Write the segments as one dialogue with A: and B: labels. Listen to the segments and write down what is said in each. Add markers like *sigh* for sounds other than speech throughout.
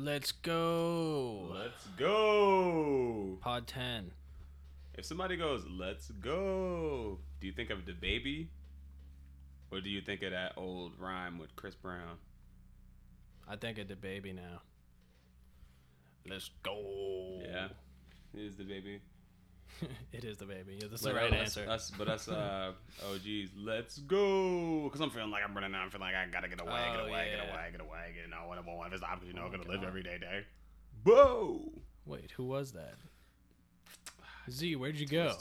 A: Let's go.
B: Let's go.
A: Pod 10.
B: If somebody goes, "Let's go," do you think of the baby, or do you think of that old rhyme with Chris Brown?
A: I think of the baby now. Let's go.
B: Yeah, it is the baby. *laughs*
A: it is the baby. Yeah, that's the right
B: us,
A: answer.
B: Us, but us, uh, *laughs* oh geez, let's go. Because I'm feeling like I'm running out. I'm feeling like I gotta get away, get
A: Oh,
B: away, get
A: yeah.
B: away, get away, get away. no one won't have his option. You know,
A: Oh,
B: gonna live every day, day. Whoa.
A: Wait, who was that? Z, where'd you go?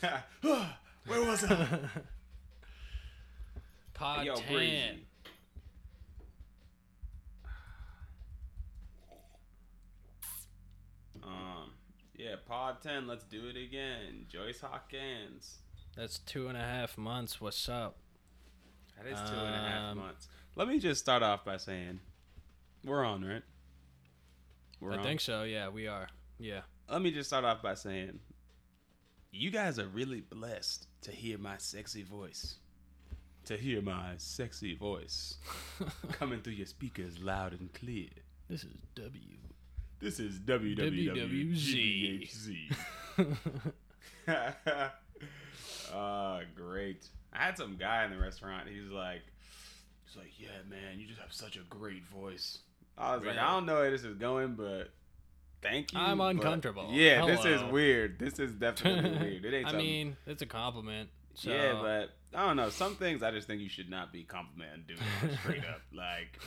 A: *laughs*
B: Where was I?
A: Pod
B: Yo,
A: 10.
B: Breezy. Um, yeah, Pod 10, let's do it again. Joyce Hawkins.
A: That's two and a half months. What's up?
B: That is two and a half
A: Um,
B: months. Let me just start off by saying we're on, right? We're
A: I
B: on.
A: think so. Yeah, we are. Yeah.
B: Let me just start off by saying you guys are really blessed to hear my sexy voice. To hear my sexy voice *laughs* coming through your speakers loud and clear.
A: this is W.
B: This is WWWZHZ. uh, *laughs* great. I had some guy in the restaurant. He was like, he's like, yeah, man, you just have such a great voice. I was like, I don't know where this is going, but thank you.
A: I'm uncomfortable.
B: Yeah, this is weird. This is definitely *laughs* weird. It ain't
A: I
B: something.
A: mean, it's a compliment. So.
B: yeah, but I don't know. Some things I just think you should not be complimenting dudes *laughs* on straight up. Like,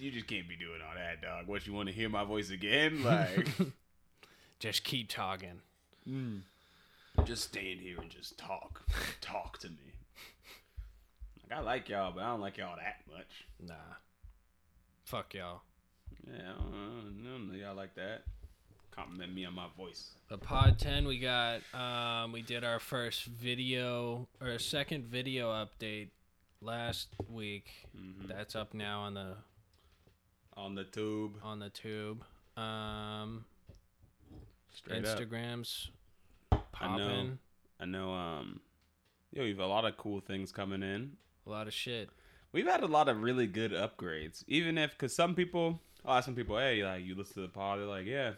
B: you just can't be doing all that, dog. What you want to hear my voice again? Like. *laughs*
A: just keep talking.
B: just stand here and just talk. talk to me. Like I like y'all, but I don't like y'all that much.
A: Nah. Fuck y'all.
B: Yeah, I don't, I don't know y'all like that. Compliment me on my voice.
A: The pod 10 we got um we did our first video or second video update last week.
B: Mhm.
A: That's up now on the
B: On the tube,
A: on the tube. Um
B: straight.
A: Instagrams
B: I know.
A: popping.
B: I know. Um, yo, we've a lot of cool things coming in.
A: A lot of shit.
B: We've had a lot of really good upgrades. Even if, because some people, I'll ask some people, hey, like, you listen to the pod? They're like, yeah.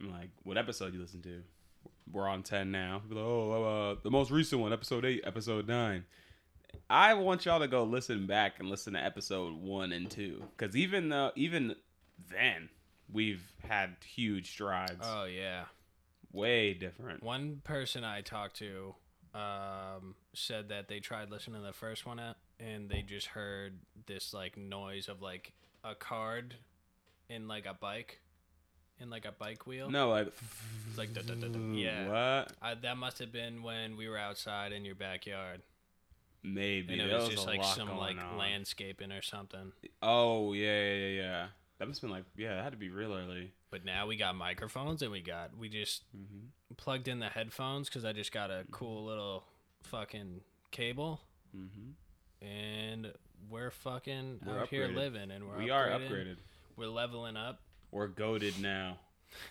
B: I'm like, what episode you listen to? We're on 10 now. Like, oh, uh, the most recent one, episode 8, episode 9. I want y'all to go listen back and listen to episode 1 and 2. Because even though, even then, we've had huge strides.
A: Oh yeah.
B: Way different.
A: One person I talked to um said that they tried listening to the first one and they just heard this like noise of like a card in like a bike in like a bike wheel.
B: No, like,
A: It's like, duh, duh, duh. Yeah.
B: What?
A: I, that must have been when we were outside in your backyard,
B: Maybe.
A: and it
B: There
A: was just like some like
B: on.
A: landscaping or something.
B: Oh yeah, yeah, yeah, yeah. That must have been like yeah, that had to be real early.
A: But now we got microphones, and we got we just
B: Mm-hmm.
A: plugged in the headphones because I just got a cool little fucking cable,
B: Mm-hmm.
A: and we're fucking
B: We're
A: out here living, and we're
B: We are upgraded.
A: We're leveling up.
B: We're goaded now. *laughs*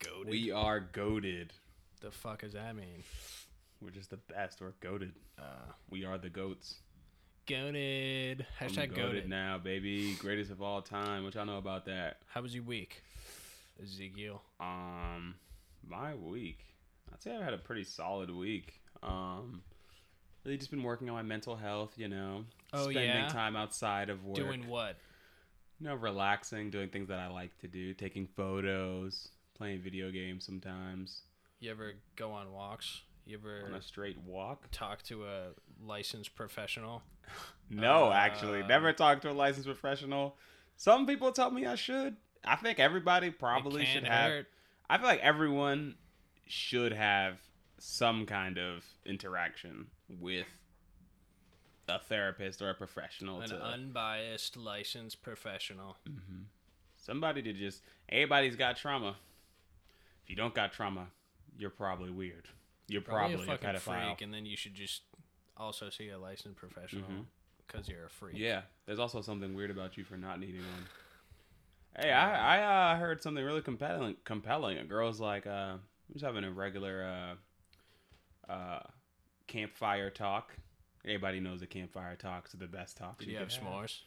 A: Goated.
B: We are goaded.
A: the fuck does that mean?
B: We're just the best. We're goaded.
A: Uh,
B: We are the goats.
A: goated. Hashtag
B: goated
A: goated.
B: now, baby. Greatest of all time. What y'all know about that?
A: How was your week, Ezekiel?
B: Um, my week. I'd say I've had a pretty solid week. Um, really just been working on my mental health. You know,
A: Oh,
B: spending
A: yeah?
B: time outside of work.
A: Doing what?
B: you know, relaxing, doing things that I like to do, taking photos, playing video games sometimes,
A: You ever go on walks? You ever
B: on a straight walk.
A: talk to a licensed professional? *laughs*
B: No,
A: Uh,
B: actually, never talked to a licensed professional. Some people tell me I should. I think everybody probably should have.
A: hurt.
B: I feel like everyone should have some kind of interaction with a therapist or a professional.
A: An
B: to,
A: unbiased licensed professional.
B: Mhm. Somebody to just. Everybody's got trauma. If you don't got trauma, you're probably weird. You're
A: Probably,
B: probably,
A: a fucking
B: pedophile.
A: freak, and then you should just also see a licensed professional
B: Mhm.
A: because you're a freak.
B: Yeah, there's also something weird about you for not needing one. Hey, I I uh, heard something really compelling. Compelling. A girl's like, uh, I'm just having a regular uh, uh, campfire talk. Everybody knows a campfire talks are the best talks.
A: Did you
B: could
A: have s'mores?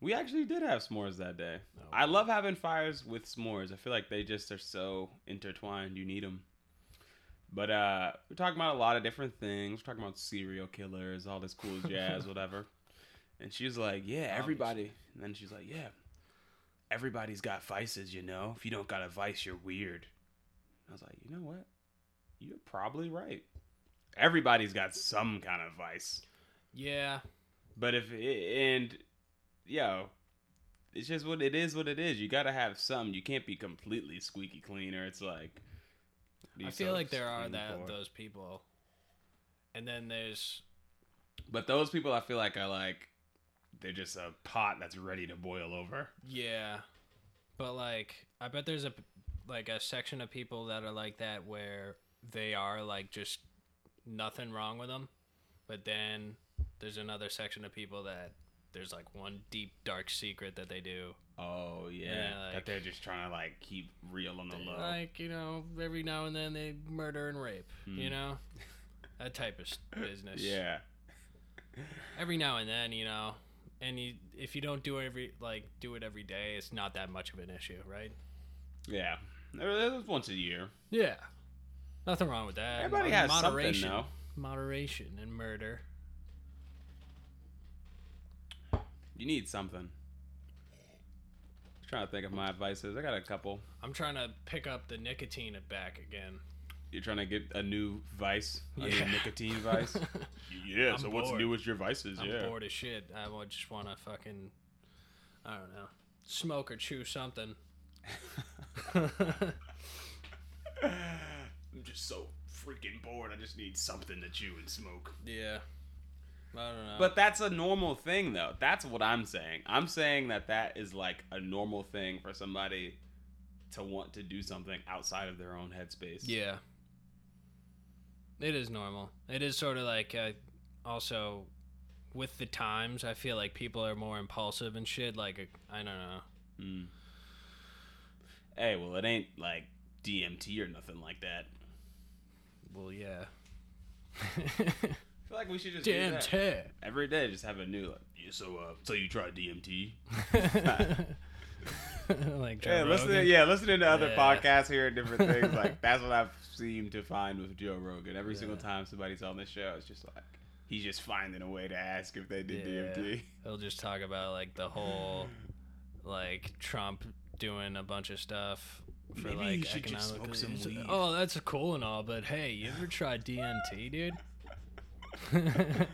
B: We actually did have s'mores that day.
A: Oh,
B: I love having fires with s'mores. I feel like they just are so intertwined. You need them. But uh, we're talking about a lot of different things. We're talking about serial killers, all this cool jazz, whatever. And she's like, "Yeah, everybody." And then she's like, "Yeah, everybody's got vices, you know. If you don't got a vice, you're weird." I was like, "You know what? You're probably right. Everybody's got some kind of vice."
A: Yeah.
B: But if and yo, it's just what it is. What it is. You gotta have some. You can't be completely squeaky clean, or it's like.
A: I feel like there are that
B: for?
A: those people. And then there's
B: But those people, I feel like are like, they're just a pot that's ready to boil over.
A: yeah. But like I bet there's a like a section of people that are like that where they are like just nothing wrong with them. But then there's another section of people that there's like one deep dark secret that they do.
B: Oh yeah,
A: Yeah,
B: that they're just trying to like keep real on the low.
A: Like, you know, every now and then they murder and rape, you
B: Hmm.
A: know? That type of business.
B: yeah,
A: every now and then, you know, and you if you don't do it every like do it every day, it's not that much of an issue, right?
B: yeah. There- There's once a year.
A: Yeah, nothing wrong with that.
B: Everybody
A: Mo-
B: has
A: moderation,
B: something
A: moderation and murder.
B: though. You need something. I'm trying to think of my vices. I got a couple.
A: I'm trying to pick up the nicotine back again.
B: You're trying to get a new vice, a
A: Yeah.
B: new nicotine vice. *laughs* yeah.
A: I'm
B: so what's new with your vices?
A: I'm
B: yeah.
A: bored as shit. I would just want to fucking, I don't know, smoke or chew something. *laughs* *laughs*
B: I'm just so freaking bored. I just need something to chew and smoke.
A: yeah, I don't know.
B: But that's a normal thing, though. That's what I'm saying. I'm saying that that is like a normal thing for somebody to want to do something outside of their own headspace.
A: Yeah. It is normal. It is sort of like uh, also with the times, I feel like people are more impulsive and shit. Like, uh, I don't know.
B: Mm. Hey, well, it ain't like DMT or nothing like that.
A: Well, yeah. *laughs*
B: I feel like we should just do that. Every day. Just have a new. Like, yeah, so, uh, so you tried DMT? *laughs*
A: like Joe
B: Yeah, listening. Yeah, listening to other
A: Yeah.
B: podcasts, hearing different things. *laughs* Like that's what I've seemed to find with Joe Rogan. Every single time somebody's on the show, it's just like he's just finding a way to ask if they did
A: Yeah.
B: DMT. *laughs*
A: He'll just talk about like the whole, like Trump doing a bunch of stuff for
B: Maybe
A: like
B: you should just
A: economic.
B: smoke some weed.
A: Oh, that's cool and all, but hey, you ever tried DMT, dude? *laughs*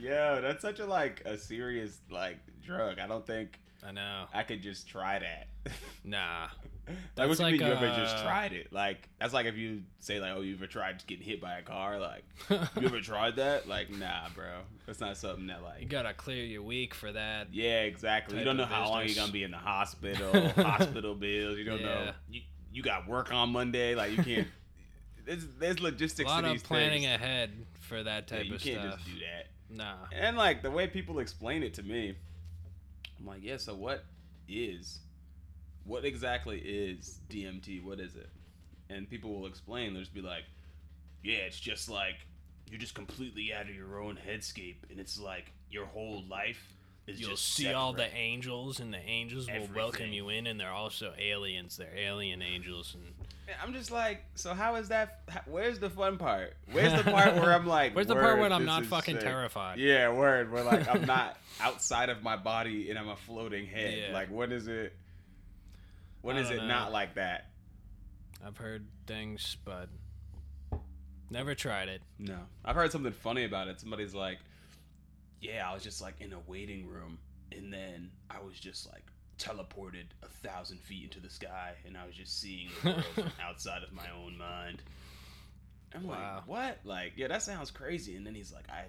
B: Yo, that's such a like a serious like drug. I don't think
A: I know.
B: I could just try that.
A: Nah. *laughs*
B: like you
A: like,
B: mean you ever just
A: uh,
B: tried it? Like that's like if you say like, oh, you ever tried getting hit by a car? Like *laughs* you ever tried that? Like nah, bro. That's not something that like You
A: gotta clear your week for that.
B: Yeah, exactly. You don't know how long you're gonna be in the hospital, hospital bills. You don't know. You you got work on Monday. Like you can't. There's there's
A: A
B: logistics
A: lot
B: to
A: of
B: things.
A: planning ahead for that type
B: Yeah,
A: type
B: you
A: of
B: can't
A: stuff.
B: just do that.
A: Nah.
B: And like the way people explain it to me, I'm like, yeah. So what is, what exactly is DMT? What is it? And people will explain. They'll just be like, yeah, it's just like you're just completely out of your own headscape, and it's like your whole life is
A: You'll see all the angels, and the angels will welcome you in, and they're also aliens. They're alien angels, And
B: I'm just like, so how is that? Where's the fun part? Where's the part where I'm like, *laughs*
A: where's the part when I'm not fucking
B: sick.
A: terrified?
B: Yeah, word. Where like I'm *laughs* not outside of my body and I'm a floating head.
A: Yeah.
B: Like what is it? When
A: I
B: is it
A: know.
B: not like that?
A: I've heard things, but never tried it.
B: No. I've heard something funny about it. Somebody's like, yeah, I was just like in a waiting room and then I was just like teleported a thousand feet into the sky and I was just seeing the world *laughs* from outside of my own mind. I'm
A: Wow.
B: like, what? Like, yeah, that sounds crazy. And then he's like, I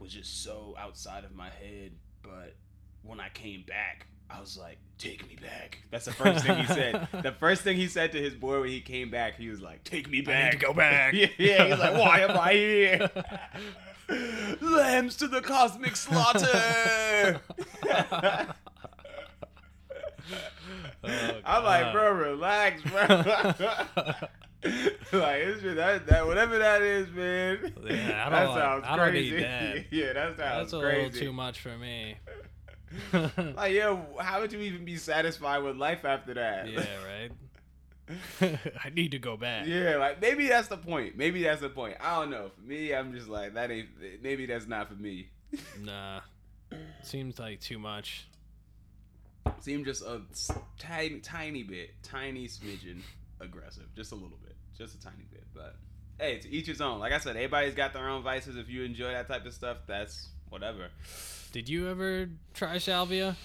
B: was just so outside of my head, but when I came back, I was like, take me back. That's the first thing he said. *laughs* The first thing he said to his boy when he came back, he was like, take me back.
A: I need to go back. *laughs*
B: yeah, yeah, he's like, why am I here? Lambs to the cosmic slaughter.
A: Oh,
B: I'm like, bro, relax, bro. *laughs* like it's just that, that whatever that is, man.
A: Yeah, I
B: that
A: don't like-
B: sounds
A: I don't
B: crazy.
A: need that. *laughs*
B: yeah, that sounds
A: That's a
B: crazy.
A: little too much for me. *laughs*
B: like, yo, how would you even be satisfied with life after that?
A: yeah, right. I need to go back.
B: Yeah, like maybe that's the point. Maybe that's the point. I don't know. For me, I'm just like that ain't. Maybe that's not for me.
A: Nah, seems like too much.
B: Seem just a tiny, tiny bit, tiny smidgen aggressive, just a little bit, just a tiny bit. But hey, to each his own. Like I said, everybody's got their own vices. If you enjoy that type of stuff, that's whatever.
A: Did you ever try salvia?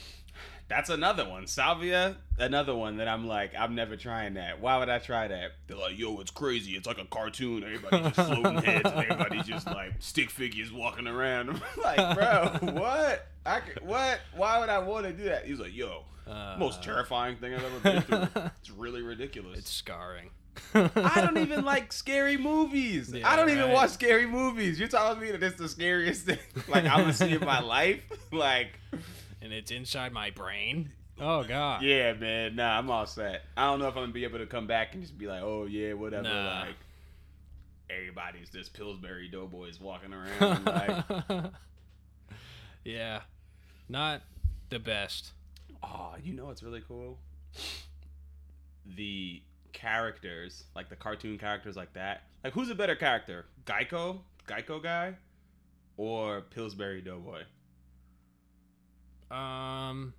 B: That's another one. Salvia, another one that I'm like, I'm never trying that. Why would I try that? They're like, yo, it's crazy. It's like a cartoon. Everybody's just *laughs* floating heads and everybody's just like stick figures walking around. *laughs* I'm like, bro, *laughs* what? I could, what? Why would I want to do that? He's like, yo,
A: Uh,
B: most terrifying thing I've ever been through. It's really ridiculous.
A: It's scarring.
B: I don't even like scary movies.
A: Yeah,
B: I don't even watch scary movies. You're telling me that it's the scariest thing like I'm gonna see in my life? Like
A: and it's inside my brain. Oh god.
B: Yeah, man. Nah, I'm all set. I don't know if I'm gonna be able to come back and just be like, oh yeah, whatever.
A: Nah.
B: Like everybody's just Pillsbury Doughboys walking around. like, *laughs*
A: yeah. Not the best.
B: oh, you know what's really cool? The characters, like the cartoon characters, like that. Like, who's a better character, Geico, Geico guy, or Pillsbury Doughboy?
A: Um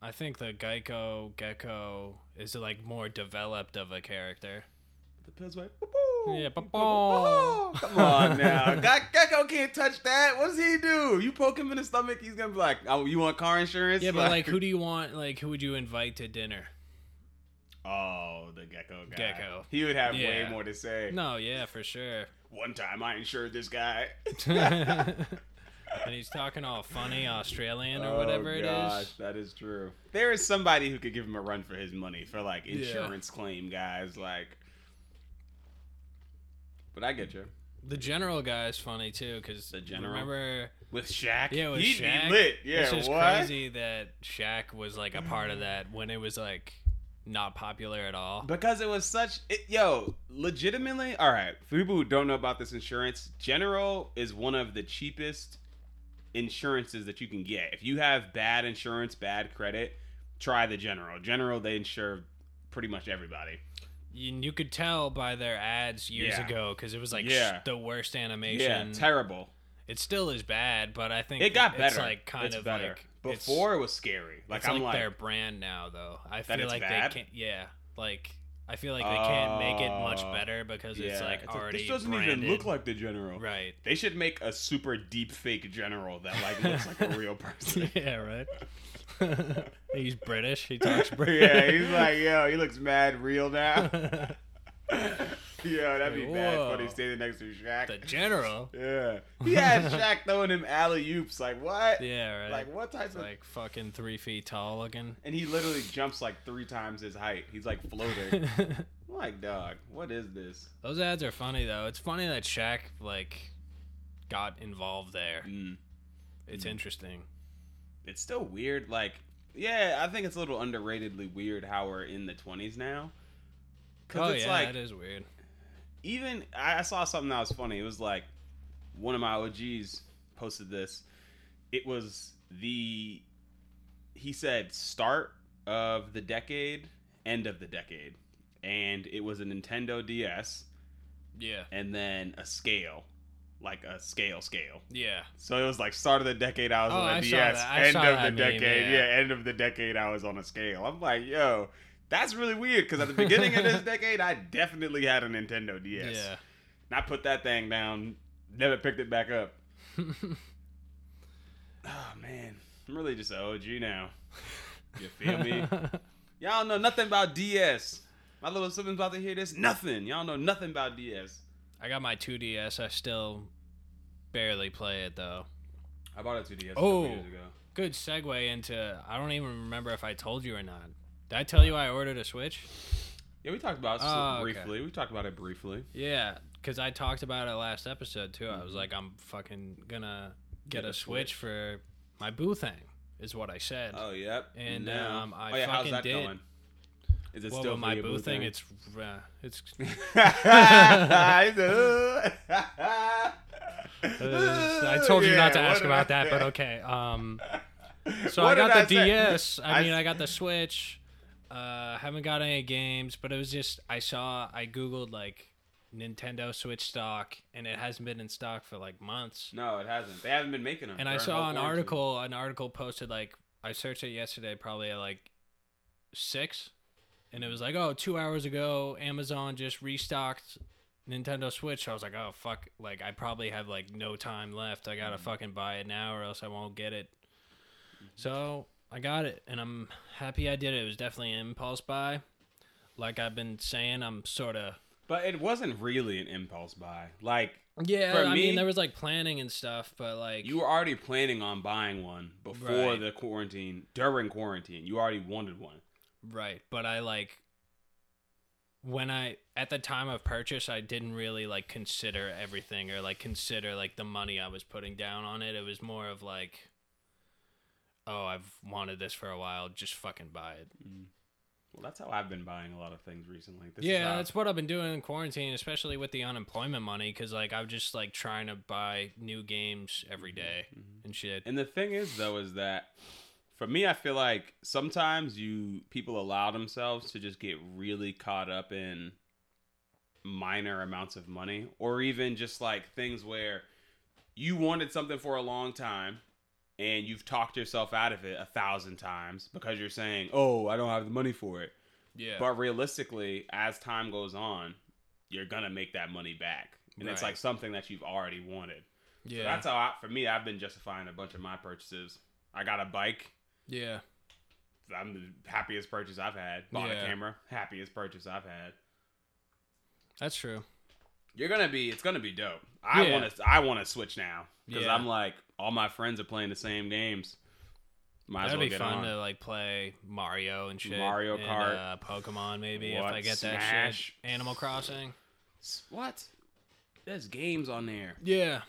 A: I think the Geico Gecko is like more developed of a character.
B: The.
A: Yeah,
B: Come
A: ba-boom.
B: on now, *laughs* Ge- Gecko can't touch that. What does he do? You poke him in the stomach, he's gonna be like, "Oh, you want car insurance?"
A: Yeah, but like *laughs* who do you want like who would you invite to dinner?
B: Oh, the gecko guy.
A: Gecko.
B: He would have way more to say.
A: No, yeah, for sure.
B: One time I insured this guy. *laughs*
A: and he's talking all funny Australian or oh, whatever
B: oh,
A: it
B: gosh,
A: is.
B: That is true. There is somebody who could give him a run for his money for like
A: Yeah.
B: insurance claim guys. Like, but I get you.
A: The general guy is funny too because
B: The general?
A: Remember,
B: With Shaq,
A: yeah, with
B: he'd
A: Shaq.
B: be lit. Yeah,
A: it's just
B: what?
A: crazy that Shaq was like a part of that when it was like not popular at all.
B: Because it was such, it, yo, legitimately. All right, for people who don't know about this insurance, General is one of the cheapest insurances that you can get. If you have bad insurance, bad credit, try the General. General, they insure pretty much everybody.
A: You, you could tell by their ads years
B: Yeah.
A: ago because it was like
B: Yeah.
A: sh- the worst animation.
B: Yeah, terrible.
A: it still is bad, but I think
B: It got
A: It's
B: better.
A: like kind
B: it's
A: of
B: better.
A: like it's-
B: Before it was scary. Like
A: it's
B: I'm
A: like,
B: like,
A: their brand now, though. I feel
B: it's
A: like
B: bad?
A: they can't. Yeah, like I feel like they can't make it much
B: Oh,
A: better because
B: yeah,
A: it's like already.
B: this doesn't
A: branded.
B: even look like the General.
A: right.
B: They should make a super deep fake General that like looks like a *laughs* real person. *laughs*
A: yeah, right. *laughs* he's British. He talks British.
B: yeah, he's like, yo, he looks mad real now. *laughs* Yo, that'd be
A: Like,
B: bad
A: whoa.
B: funny standing next to Shaq.
A: the general. *laughs*
B: yeah. He had Shaq throwing him alley oops. Like, what?
A: Yeah, right.
B: Like, what type
A: It's
B: of.
A: like fucking three feet tall looking.
B: and he literally jumps like three times his height. He's like floating. *laughs* Like, dog, what is this?
A: Those ads are funny though. It's funny that Shaq like got involved there.
B: Mm.
A: It's
B: Mm.
A: interesting.
B: It's still weird. Like, yeah, I think it's a little underratedly weird how we're in the 20s now.
A: Oh
B: it's
A: yeah,
B: like,
A: it is weird.
B: Even I saw something that was funny. It was like one of my OGs posted this. It was the he said start of the decade, end of the decade, and it was a Nintendo DS
A: Yeah,
B: and then a scale, like a scale scale.
A: yeah.
B: So it was like start of the decade I was
A: Oh,
B: on a
A: I
B: DS, end of the
A: meme,
B: decade,
A: yeah.
B: yeah, end of the decade I was on a scale. I'm like, yo, that's really weird because at the beginning of this *laughs* decade, I definitely had a Nintendo DS.
A: Yeah.
B: And I put that thing down, never picked it back up. Oh *laughs* man, I'm really just an OG now. You feel me? *laughs* Y'all know nothing about DS. My little siblings about to hear this. Nothing. Y'all know nothing about DS.
A: I got my 2DS. I still barely play it though.
B: I bought a 2DS a
A: Oh.
B: couple years ago.
A: Good segue into. I don't even remember if I told you or not. Did I tell you I ordered a Switch?
B: Yeah, we talked about it
A: Oh, okay.
B: briefly. We talked about it briefly.
A: Yeah, because I talked about it last episode too. I was
B: Mhm.
A: like, I'm fucking gonna get,
B: Get
A: a
B: a
A: Switch for my boo thing, is what I said.
B: Oh, yep.
A: And,
B: Now-
A: um, I
B: oh, yeah, how's
A: fucking
B: that
A: did.
B: going? Is it
A: well,
B: still
A: my boo thing,
B: thing?
A: it's uh, it's *laughs* *laughs* I told you not to ask about
B: I
A: that, but okay. Um, *laughs* so
B: What
A: I got the
B: I?
A: DS. I
B: I
A: mean,
B: s-
A: I got the Switch. Uh, haven't got any games, but it was just I saw I googled like Nintendo Switch stock, and it hasn't been in stock for like months.
B: No, it hasn't. They haven't been making them.
A: And I saw an article. An article posted like I searched it yesterday, probably at like six, and it was like, oh, two hours ago, Amazon just restocked Nintendo Switch. So I was like, oh fuck, like I probably have like no time left. I gotta
B: Mm-hmm.
A: fucking buy it now, or else I won't get it. So I got it, and I'm happy I did it. It was definitely an impulse buy. Like I've been saying, I'm sort of
B: But it wasn't really an impulse buy. Like
A: yeah.
B: For
A: I
B: me-
A: mean, there was like planning and stuff, but like
B: you were already planning on buying one before
A: Right.
B: the quarantine. During quarantine, you already wanted one.
A: Right, but I like when I at the time of purchase, I didn't really like consider everything or like consider like the money I was putting down on it. It was more of like, oh, I've wanted this for a while, just fucking buy it. Mm.
B: Well, that's how I've been buying a lot of things recently. This is
A: yeah, that's what I've been doing in quarantine, especially with the unemployment money, because like I'm just like trying to buy new games every mm-hmm. day mm-hmm. and shit.
B: And the thing is, though, is that for me, I feel like sometimes you people allow themselves to just get really caught up in minor amounts of money, or even just like things where you wanted something for a long time and you've talked yourself out of it a thousand times because you're saying, "Oh, I don't have the money for it."
A: Yeah,
B: But realistically, as time goes on, you're gonna make that money back, and it's like something that you've already wanted. So
A: yeah,
B: that's how I, for me, I've been justifying a bunch of my purchases. I got a bike.
A: yeah,
B: I'm the happiest purchase I've had. Bought
A: Yeah.
B: a camera. Happiest purchase I've had.
A: that's true.
B: You're gonna be. It's gonna be dope. I
A: Yeah.
B: want to. I want to switch now because
A: Yeah.
B: I'm like all my friends are playing the same games. Might as
A: That'd
B: well
A: be fun
B: on.
A: to like play Mario and shit.
B: Mario
A: and,
B: Kart.
A: uh, Pokemon maybe if I get that
B: Smash.
A: shit. Animal Crossing.
B: What? There's games on there.
A: Yeah,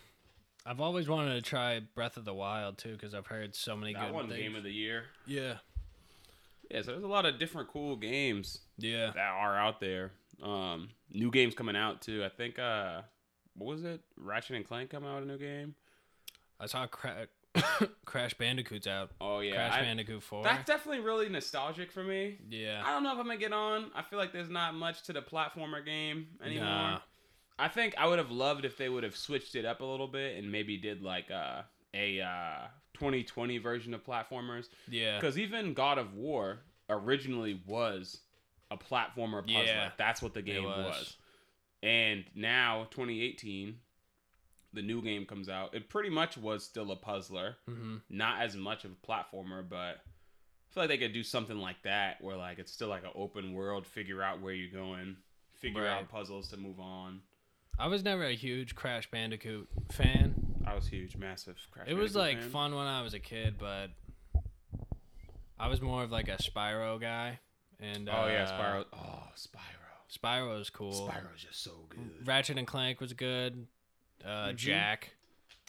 A: I've always wanted to try Breath of the Wild too because I've heard so many
B: That
A: good
B: one
A: things.
B: game of the year.
A: yeah,
B: Yeah, so there's a lot of different cool games
A: yeah,
B: that are out there. Um, new games coming out too. I think uh, what was it? Ratchet and Clank coming out with a new game.
A: I saw Cra- *coughs* Crash Bandicoot's out.
B: Oh yeah,
A: Crash
B: I-
A: Bandicoot Four.
B: that's definitely really nostalgic for me.
A: yeah,
B: I don't know if I'm gonna get on. I feel like there's not much to the platformer game anymore.
A: Nah.
B: I think I would have loved if they would have switched it up a little bit and maybe did like uh, a uh, 2020 version of platformers.
A: yeah,
B: Because even God of War originally was a platformer puzzler.
A: Yeah.
B: That's what the game was.
A: was.
B: And now 2018, the new game comes out. It pretty much was still a puzzler,
A: hmm
B: not as much of a platformer, but I feel like they could do something like that where like it's still like an open world, figure out where you're going, figure
A: Right.
B: out puzzles to move on.
A: I was never a huge Crash Bandicoot fan.
B: I was huge, massive. Crash
A: It was like
B: fan.
A: fun when I was a kid, but I was more of like a Spyro guy. And
B: Oh yeah,
A: uh,
B: Spyro. Oh, Spyro.
A: Spyro was cool.
B: Spyro's just so good.
A: Ratchet and Clank was good. Uh,
B: Mhm.
A: Jak.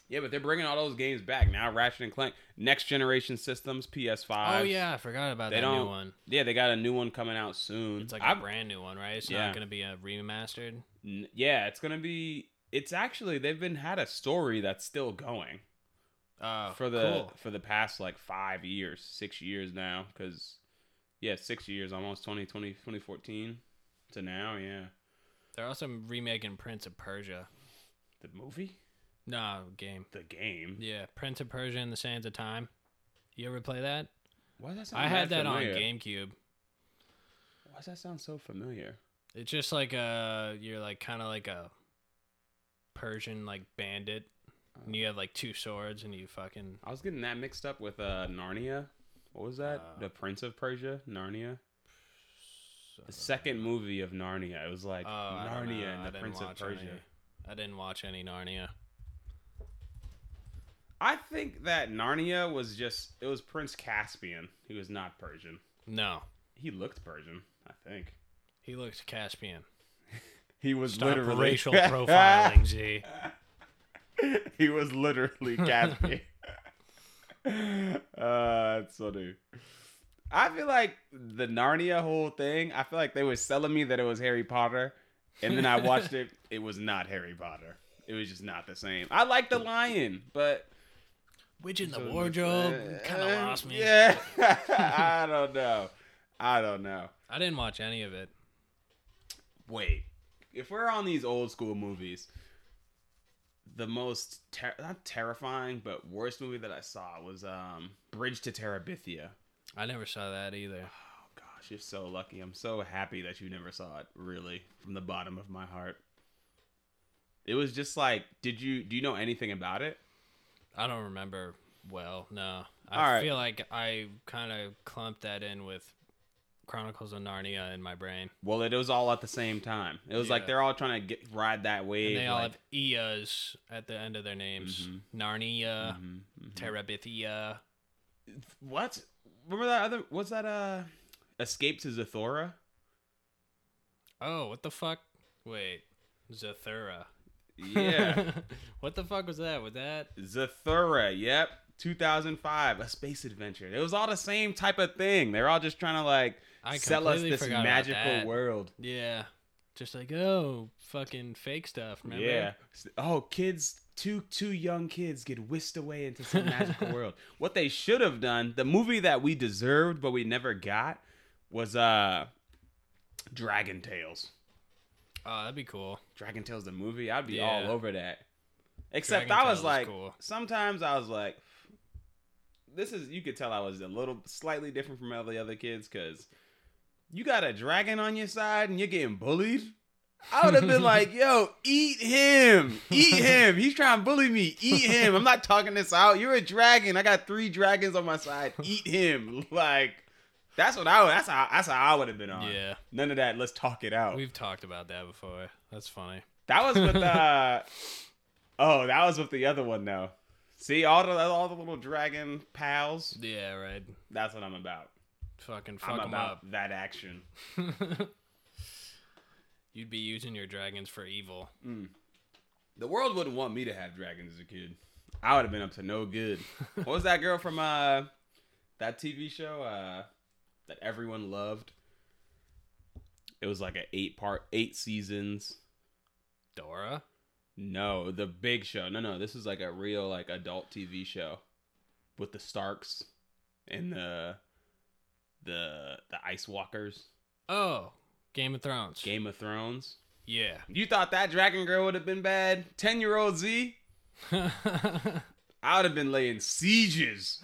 B: Yeah, but they're bringing all those games back now. Ratchet and Clank, next generation systems, PS5.
A: Oh yeah, I forgot about
B: They
A: that
B: don't-
A: new one.
B: yeah, they got a new one coming out soon.
A: It's like a brand new one, right? It's
B: Yeah.
A: not gonna be a remastered.
B: N- yeah, it's gonna be. It's actually they've been had a story that's still going
A: Oh,
B: for the
A: cool.
B: for the past like five years, six years now. Because yeah, six years, almost 2020, 2014 to now. Yeah,
A: They're also remaking Prince of Persia.
B: The movie,
A: No game.
B: the game.
A: Yeah, Prince of Persia and the Sands of Time. You ever play that?
B: Why does that sound
A: I had that on? GameCube.
B: Why does that sound so familiar?
A: It's just like a you're like kind of like a Persian like bandit, and you have like two swords, and you fucking
B: I was getting that mixed up with uh Narnia. What was that?
A: Uh,
B: the Prince of Persia, Narnia. The second movie of Narnia. It was like
A: Oh,
B: Narnia and the Prince of Persia.
A: any. I didn't watch any Narnia.
B: I think that Narnia was just it was Prince Caspian. He was not Persian.
A: No,
B: He looked Persian, I think.
A: he looked Caspian. *laughs*
B: He was
A: Stop
B: literally
A: racial *laughs* profiling, Z. *laughs*
B: he was literally Caspian. uh, that's funny. I feel like the Narnia whole thing. I feel like they were selling me that it was Harry Potter, and then I *laughs* watched it. It was not Harry Potter. it was just not the same. I like the lion, but
A: Witch in the
B: So,
A: wardrobe
B: uh,
A: kind of lost me.
B: Yeah, *laughs* I don't know. I don't know.
A: I didn't watch any of it.
B: Wait, if we're on these old school movies, the most ter- not terrifying but worst movie that I saw was um Bridge to Terabithia.
A: I never saw that either.
B: Gosh, you're so lucky. I'm so happy that you never saw it. Really, from the bottom of my heart. It was just like, did you do you know anything about it?
A: I don't remember well. No, I
B: right.
A: feel like I kind of clumped that in with Chronicles of Narnia in my brain.
B: Well, it was all at the same time. It was like they're all trying to get ride that wave.
A: And they all
B: like,
A: have Ias at the end of their names.
B: Mhm.
A: Narnia,
B: Mhm, mhm.
A: Terabithia.
B: What? Remember that other? What's that? Uh, Escape to Zathora.
A: Oh, what the fuck? Wait, Zathura.
B: Yeah, *laughs*
A: what the fuck was that? Was that?
B: Zathura. Yep, 2005, a space adventure. It was all the same type of thing. They're all just trying to like
A: I
B: sell us this magical world.
A: Yeah, just like oh, fucking fake stuff. Remember?
B: Yeah. Oh, kids, two two young kids get whisked away into some magical *laughs* world. What they should have done, the movie that we deserved but we never got, was uh, Dragon Tales.
A: Oh, that'd be cool.
B: Dragon Tales the movie, I'd be
A: Yeah.
B: all over that. Except
A: Dragon
B: I was
A: Tales
B: like,
A: cool.
B: sometimes I was like, this is you could tell I was a little slightly different from all the other kids because you got a dragon on your side and you're getting bullied. I would have been like, *laughs* yo, eat him. Eat him. He's trying to bully me. Eat him. I'm not talking this out. You're a dragon. I got three dragons on my side. Eat him. *laughs* Like, that's what I that's how that's how I would have been on.
A: Yeah,
B: None of that. Let's talk it out.
A: we've talked about that before. That's funny.
B: That was with *laughs* uh Oh, that was with the other one though. See all the all the little dragon pals.
A: Yeah, right.
B: That's what I'm about.
A: Fucking fuck
B: I'm
A: them
B: about
A: up.
B: that action. *laughs*
A: You'd be using your dragons for evil.
B: The world wouldn't want me to have dragons as a kid. I would have been up to no good. *laughs* what was that girl from uh that TV show uh that everyone loved? It was like an eight part, eight seasons.
A: Dora.
B: No, the big show. No, no, this is like a real like adult TV show with the Starks and the the the Ice Walkers.
A: Oh, Game of Thrones.
B: Game of Thrones.
A: Yeah.
B: You thought that Dragon Girl would have been bad? Ten year old Z, *laughs* I would have been laying sieges.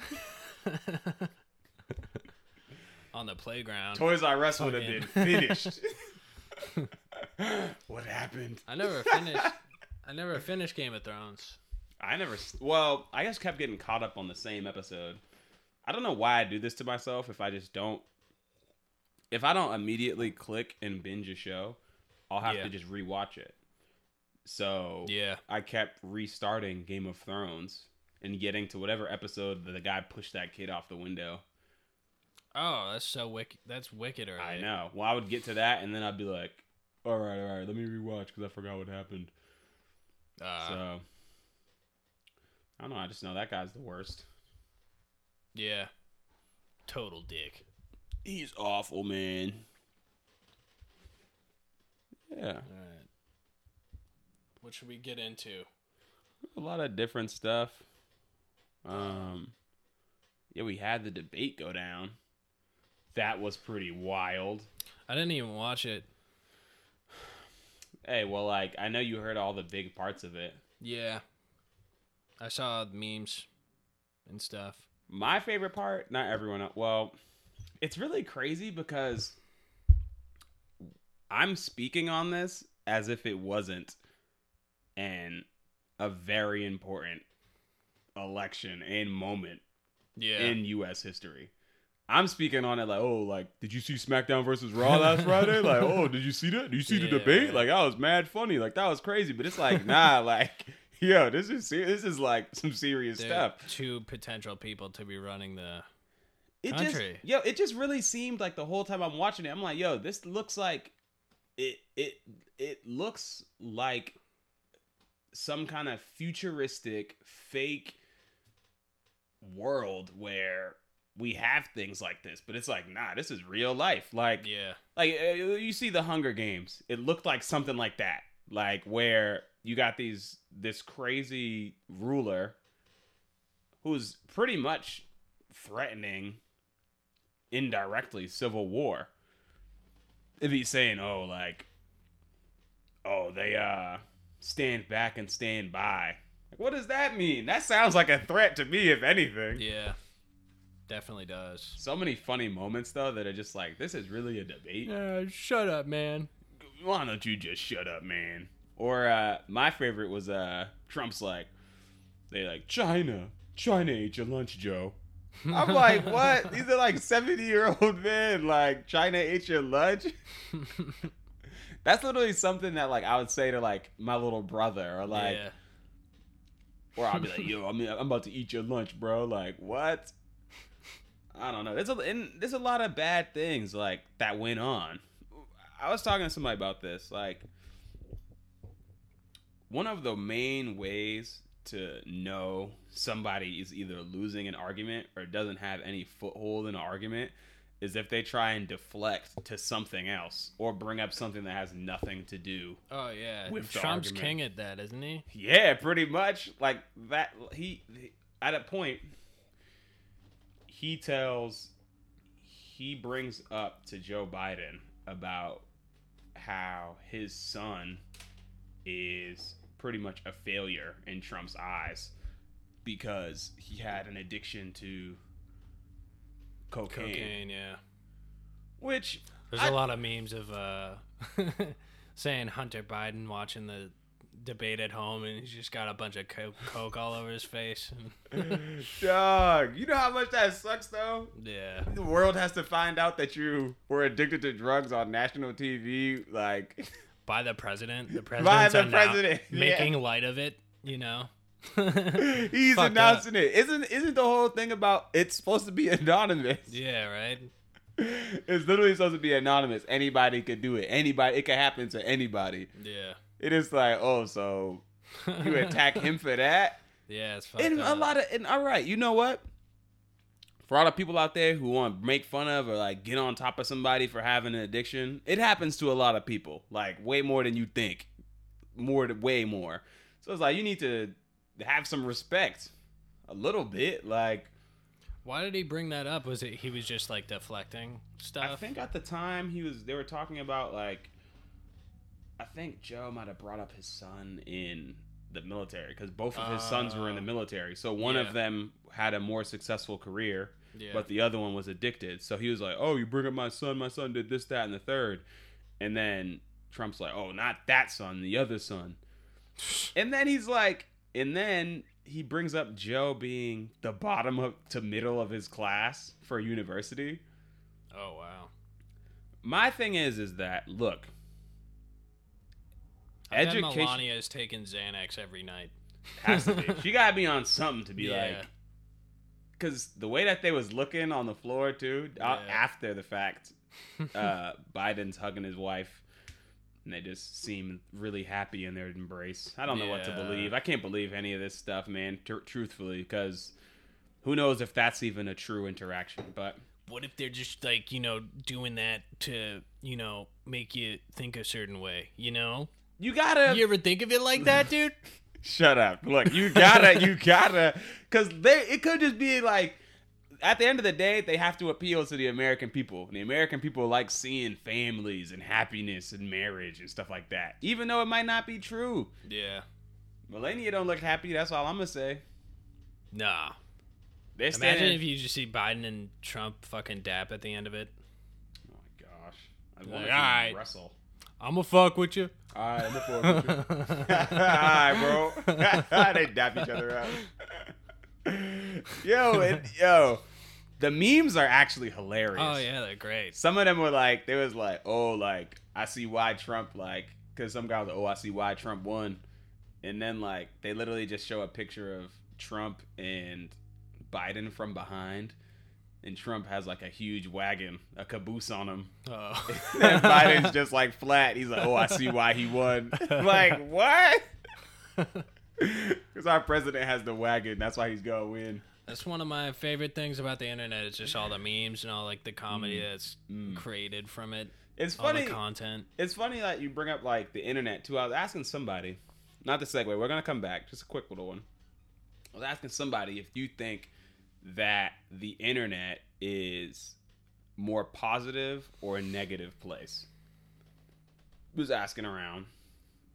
B: *laughs*
A: On the playground.
B: Toys R Us would have been finished. *laughs* what happened?
A: I never finished. I never finished Game of Thrones.
B: I never. Well, I just kept getting caught up on the same episode. I don't know why I do this to myself. If I just don't, if I don't immediately click and binge a show, I'll have
A: Yeah.
B: to just rewatch it. So
A: Yeah.
B: I kept restarting Game of Thrones and getting to whatever episode that the guy pushed that kid off the window.
A: Oh, that's so wicked. That's wicked.
B: I know. Well, I would get to that and then I'd be like, "All right, all right, let me rewatch because I forgot what happened."
A: Uh,
B: so I don't know. I just know that guy's the worst.
A: yeah. Total dick.
B: He's awful, man. Yeah,
A: All right. What should we get into?
B: a lot of different stuff. Um, yeah, we had the debate go down. That was pretty wild.
A: I didn't even watch it.
B: Hey, well, like I know you heard all the big parts of it.
A: Yeah. I saw memes and stuff.
B: My favorite part, not everyone. el- Well, it's really crazy because I'm speaking on this as if it wasn't an a very important election and moment
A: Yeah.
B: in U.S. history. I'm speaking on it like, oh, like, did you see SmackDown versus Raw last Friday? Like, oh, did you see that? Did you see the debate? Like, that was mad funny. Like, that was crazy. But it's like, nah, *laughs* like, yo, this is ser- this is like some serious stuff.
A: two potential people to be running the.
B: It
A: country.
B: just, yo, it just really seemed like the whole time I'm watching it, I'm like, yo, this looks like it. It it looks like some kind of futuristic fake world where we have things like this, but it's like, nah, this is real life. Like,
A: Yeah.
B: like uh, you see the Hunger Games, it looked like something like that, like where you got these this crazy ruler who's pretty much threatening indirectly civil war. If he's saying, "Oh, like, oh, they uh stand back and stand by," like, what does that mean? That sounds like a threat to me, if anything.
A: Yeah. Definitely does.
B: So many funny moments though that are just like, this is really a debate.
A: Uh, shut up, man.
B: Why don't you just shut up, man? Or uh my favorite was uh Trump's like, they like China, China ate your lunch, Joe. I'm *laughs* like, what? These are like 70 year old men. Like, China ate your lunch? *laughs* That's literally something that, like, I would say to, like, my little brother, or, like,
A: yeah.
B: or I'll be like, yo, I'm, I'm about to eat your lunch, bro. Like, what? I don't know. There's a, and there's a lot of bad things, like, that went on. I was talking to somebody about this. Like, one of the main ways to know somebody is either losing an argument or doesn't have any foothold in an argument is if they try and deflect to something else or bring up something that has nothing to do.
A: Oh yeah.
B: With
A: Trump's
B: argument.
A: king at that, isn't he?
B: Yeah, pretty much like that. He, he at a point he tells he brings up to Joe Biden about how his son is pretty much a failure in Trump's eyes because he had an addiction to cocaine,
A: Cocaine, yeah.
B: which
A: There's
B: I-
A: a lot of memes of uh *laughs* saying Hunter Biden watching the debate at home and he's just got a bunch of coke, coke all over his face. *laughs*
B: dog, you know how much that sucks though.
A: yeah.
B: the world has to find out that you were addicted to drugs on national TV. Like, *laughs*
A: By the president. The
B: By the president, yeah.
A: making light of it, you know. *laughs*
B: he's
A: Fucked
B: announcing it. Isn't isn't the whole thing about it's supposed to be anonymous?
A: Yeah, right.
B: It's literally supposed to be anonymous. Anybody could do it. Anybody. It could happen to anybody.
A: Yeah.
B: It is like, oh, so you attack him for that? *laughs*
A: Yeah, it's fucked
B: And a lot of and all right, you know what? For all the people out there who want to make fun of or like get on top of somebody for having an addiction, it happens to a lot of people. Like way more than you think. More way more. So it's like you need to have some respect. A little bit. Like
A: Why did he bring that up? Was it he was just like deflecting stuff?
B: I think at the time he was they were talking about like I think Joe might have brought up his son in the military because both of his oh. sons were in the military. So one
A: Yeah.
B: of them had a more successful career,
A: yeah.
B: but the other one was addicted. So he was like, "Oh, you bring up my son. My son did this, that, and the third. And then Trump's like, "Oh, not that son, the other son." *laughs* And then he's like, and then he brings up Joe being the bottom of to middle of his class for university.
A: oh wow.
B: My thing is, is that look,
A: I bet
B: Education-
A: Melania is taking Xanax every night.
B: has to be. *laughs* she got me on something to be
A: Yeah.
B: like, because the way that they was looking on the floor too, uh,
A: Yeah.
B: after the fact, *laughs* uh, Biden's hugging his wife, and they just seem really happy in their embrace. I don't know what to believe. I can't believe any of this stuff, man. Tr- truthfully, because who knows if that's even a true interaction? But
A: What if they're just like, you know, doing that to, you know, make you think a certain way, you know?
B: You gotta
A: You ever think of it like that, *laughs* dude?
B: Shut up. Look, you gotta, you gotta, because they, it could just be like, at the end of the day, they have to appeal to the American people. And the American people like seeing families and happiness and marriage and stuff like that, even though it might not be true.
A: Yeah.
B: Melania don't look happy. That's all I'm gonna say.
A: Nah.
B: They're
A: Imagine
B: standing.
A: if you just see Biden and Trump fucking dap at the end of it.
B: oh my gosh, I
A: Like,
B: want to
A: alright.
B: wrestle.
A: I'm gonna fuck with you.
B: All right, I'm a forward. All right, bro. *laughs* they dap each other up. yo, and, yo, the memes are actually hilarious.
A: Oh yeah, they're great.
B: Some of them were like, they was like, oh, like I see why Trump like, because some guy was like, oh, I see why Trump won, and then like they literally just show a picture of Trump and Biden from behind, and Trump has like a huge wagon, a caboose on him,
A: Oh. *laughs*
B: and Biden's *laughs* just like flat. He's like, oh, I see why he won. like what? *laughs* Because our president has the wagon. That's why he's gonna win.
A: That's one of my favorite things about the internet. It's just all the memes and all like the comedy that's
B: Mm.
A: created from it.
B: It's
A: All
B: funny.
A: the content.
B: It's funny that you bring up like the internet too. I was asking somebody not the segue. We're gonna come back. Just a quick little one. I was asking somebody if you think that the internet is more positive or a negative place. Was asking around,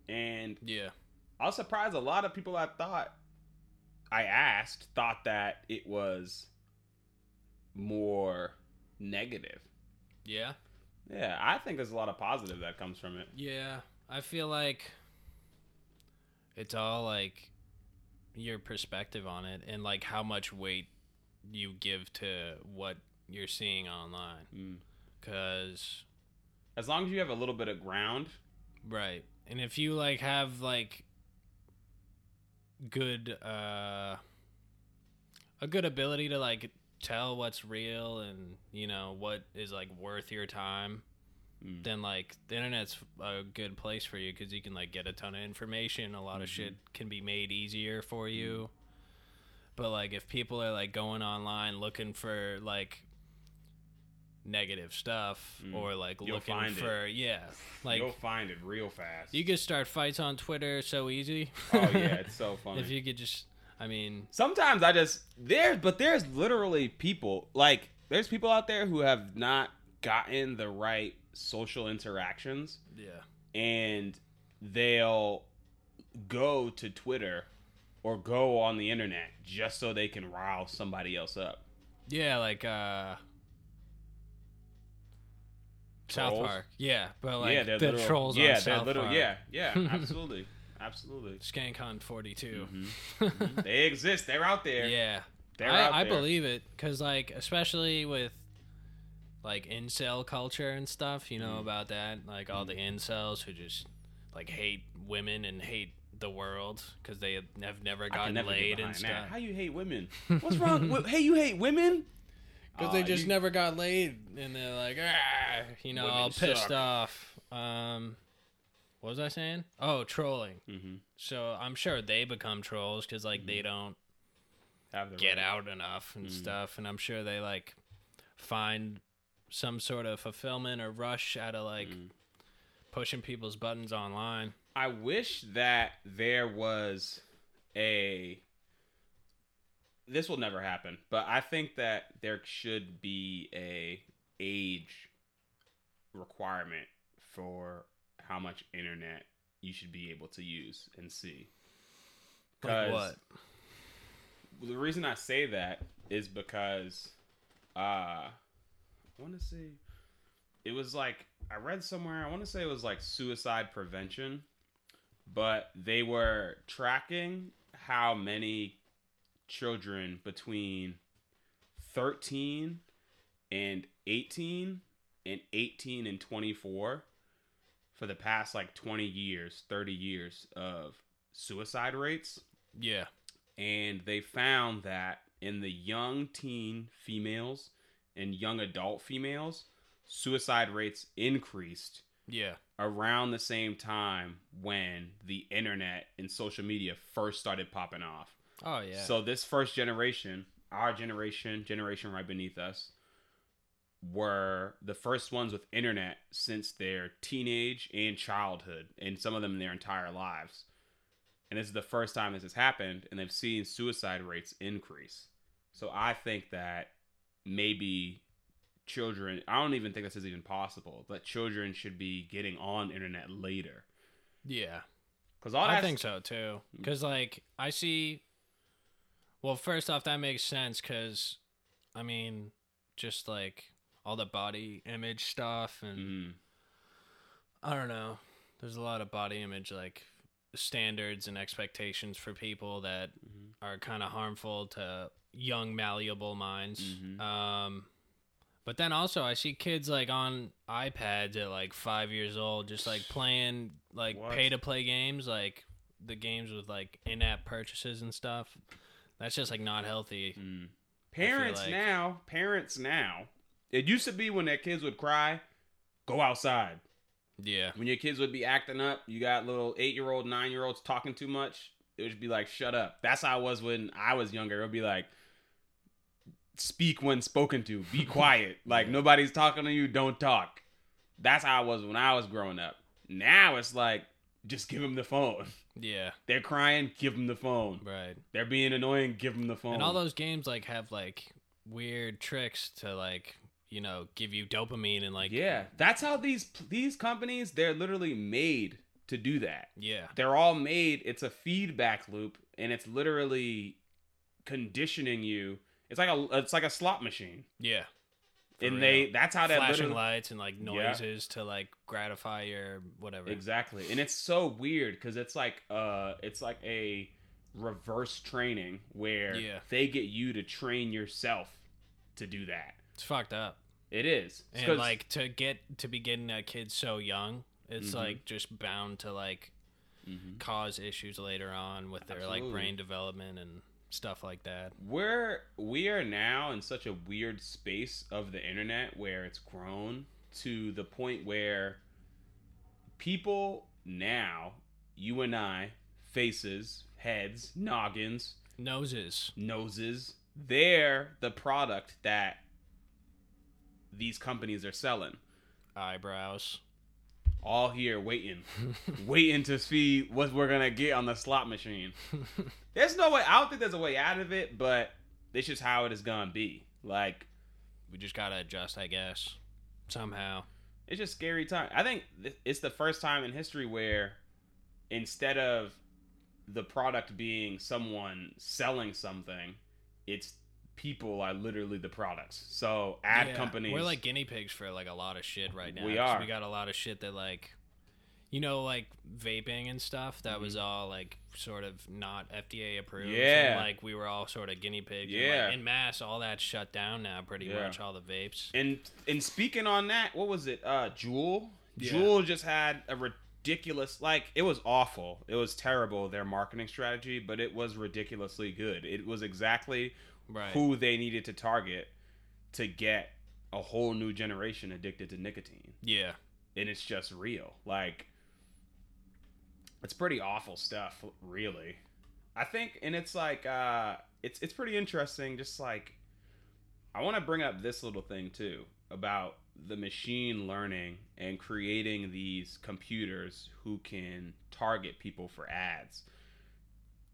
B: and
A: Yeah.
B: I was surprised a lot of people I thought I asked thought that it was more negative.
A: Yeah.
B: Yeah, I think there's a lot of positive that comes from it.
A: Yeah. I feel like it's all like your perspective on it and like how much weight you give to what you're seeing online.
B: Mm.
A: Cause
B: As long as you have a little bit of ground,
A: right. And if you like have like good uh a good ability to like tell what's real and you know what is like worth your time
B: mm.
A: then like the internet's a good place for you because you can like get a ton of information a lot of
B: Mhm.
A: shit can be made easier for you but like if people are like going online looking for like negative stuff
B: Mm.
A: or like
B: You'll
A: looking
B: find it.
A: for yeah like
B: you'll find it real fast.
A: you could start fights on twitter so easy
B: oh yeah, *laughs* it's so funny.
A: if you could just i mean
B: Sometimes I just there, but there's literally people like there's people out there who have not gotten the right social interactions,
A: yeah
B: and they'll go to Twitter or go on the internet just so they can rile somebody else up.
A: yeah like uh South
B: Trolls?
A: Park, yeah, but like
B: yeah, they're
A: the
B: literal,
A: trolls
B: Yeah,
A: on
B: they're
A: South
B: little.
A: Park.
B: Yeah, yeah, *laughs* absolutely, absolutely.
A: Skankhunt42.
B: Mhm. *laughs* They exist. They're out there.
A: yeah,
B: They're
A: I,
B: out
A: I
B: there.
A: believe it because like especially with like incel culture and stuff, you know
B: Mhm.
A: about that, like all the incels who just like hate women and hate the world because they have never
B: I
A: gotten
B: never
A: laid
B: behind
A: and
B: that.
A: stuff.
B: How you hate women? *laughs* What's wrong? Wh- hey, you hate women?
A: Because
B: Aw,
A: they just
B: you-
A: never got laid, and they're like, ah, you know,
B: Women
A: all pissed
B: suck.
A: off. Um, what was I saying? Oh, trolling.
B: Mhm.
A: So I'm sure they become trolls because like
B: Mm-hmm.
A: they don't
B: Have the
A: get
B: right-
A: out enough and
B: Mm.
A: stuff, and I'm sure they like find some sort of fulfillment or rush out of like
B: Mm.
A: pushing people's buttons online.
B: I wish that there was a. This will never happen, but I think that there should be a age requirement for how much internet you should be able to use and see.
A: Like what?
B: The reason I say that is because uh I want to say it was like I read somewhere I want to say it was like suicide prevention but they were tracking how many children between 13 and 18 and 18 and 24 for the past like 20 years 30 years of suicide rates
A: Yeah.
B: and they found that in the young teen females and young adult females, suicide rates increased
A: Yeah.
B: Around the same time when the internet and social media first started popping off.
A: Oh yeah.
B: So this first generation, our generation, generation right beneath us, were the first ones with internet since their teenage and childhood, and some of them their entire lives. And this is the first time this has happened, and they've seen suicide rates increase. So I think that maybe children, I don't even think this is even possible, but children should be getting on internet later.
A: yeah.
B: Because
A: I
B: that
A: think so too. Because like I see. Well, first off, that makes sense. Because, I mean, just like all the body image stuff, and
B: Mhm.
A: I don't know. There's a lot of body image like standards and expectations for people that
B: Mhm.
A: are kind of harmful to young malleable minds.
B: Mhm.
A: Um, but then also I see kids like on iPads at like five years old, just like playing like
B: What?
A: pay to play games, like the games with like in app purchases and stuff. That's just like not healthy.
B: Mm. Parents
A: like-
B: now, parents now. It used to be when their kids would cry, go outside.
A: Yeah,
B: When your kids would be acting up, you got little eight year old, nine year olds talking too much. It would be like, shut up. That's how I was when I was younger. It would be like, speak when spoken to, be *laughs* quiet. like nobody's talking to you, don't talk. That's how I was when I was growing up. Now it's like, just give them the phone.
A: Yeah, *laughs*
B: They're crying, give them the phone.
A: right.
B: They're being annoying, give them the phone.
A: And all those games like have like weird tricks to like you know give you dopamine and like
B: yeah, that's how these these companies they're literally made to do that.
A: yeah
B: They're all made. It's a feedback loop, and it's literally conditioning you. It's like a it's like a slot machine,
A: yeah.
B: And
A: real.
B: they that's how that
A: flashing
B: literally
A: lights and like
B: Yeah.
A: noises to like gratify your whatever.
B: exactly, and it's so weird because it's like uh it's like a reverse training where
A: Yeah.
B: they get you to train yourself to do that.
A: It's fucked up.
B: It is It's
A: And like to get to be getting a kid so young, it's
B: Mhm.
A: like just bound to like
B: Mhm.
A: cause issues later on with their like brain development and stuff like that.
B: we're we are now in such a weird space of the internet where it's grown to the point where people now you and i faces heads noggins
A: Noses.
B: noses they're the product that these companies are selling
A: Eyebrows.
B: All here waiting waiting to see what we're gonna get on the slot machine *laughs* there's no way i don't think there's a way out of it but this is how it is gonna be like
A: we just gotta adjust, I guess. Somehow.
B: it's just scary time. I think th- it's the first time in history where instead of the product being someone selling something, it's people are literally the products. So ad
A: Yeah,
B: companies
A: We're like guinea pigs for like a lot of shit right now.
B: We are.
A: We got a lot of shit that like, you know, like vaping and stuff. That was all like sort of not FDA approved. and,
B: Mm-hmm. Yeah.
A: like we were all sort of guinea pigs. and,
B: Yeah.
A: like, in mass, all that's shut down now. Pretty
B: Yeah.
A: much all the vapes.
B: and and speaking on that, what was it? Uh Juul?
A: Yeah.
B: Juul just had a ridiculous like it was awful. It was terrible their marketing strategy, but it was ridiculously good. It was exactly
A: Right.
B: who they needed to target to get a whole new generation addicted to nicotine.
A: Yeah.
B: And it's just real. Like it's pretty awful stuff, really. I think and it's like uh it's it's pretty interesting just like I want to bring up this little thing too about the machine learning and creating these computers who can target people for ads.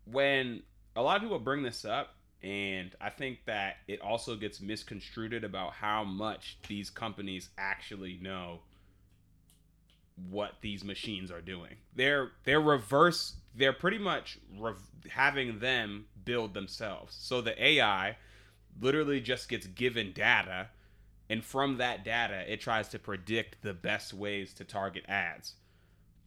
B: When a lot of people bring this up, and I think that it also gets misconstrued about how much these companies actually know what these machines are doing. They're they're reverse. They're pretty much rev- having them build themselves. So the AI literally just gets given data, and from that data, it tries to predict the best ways to target ads.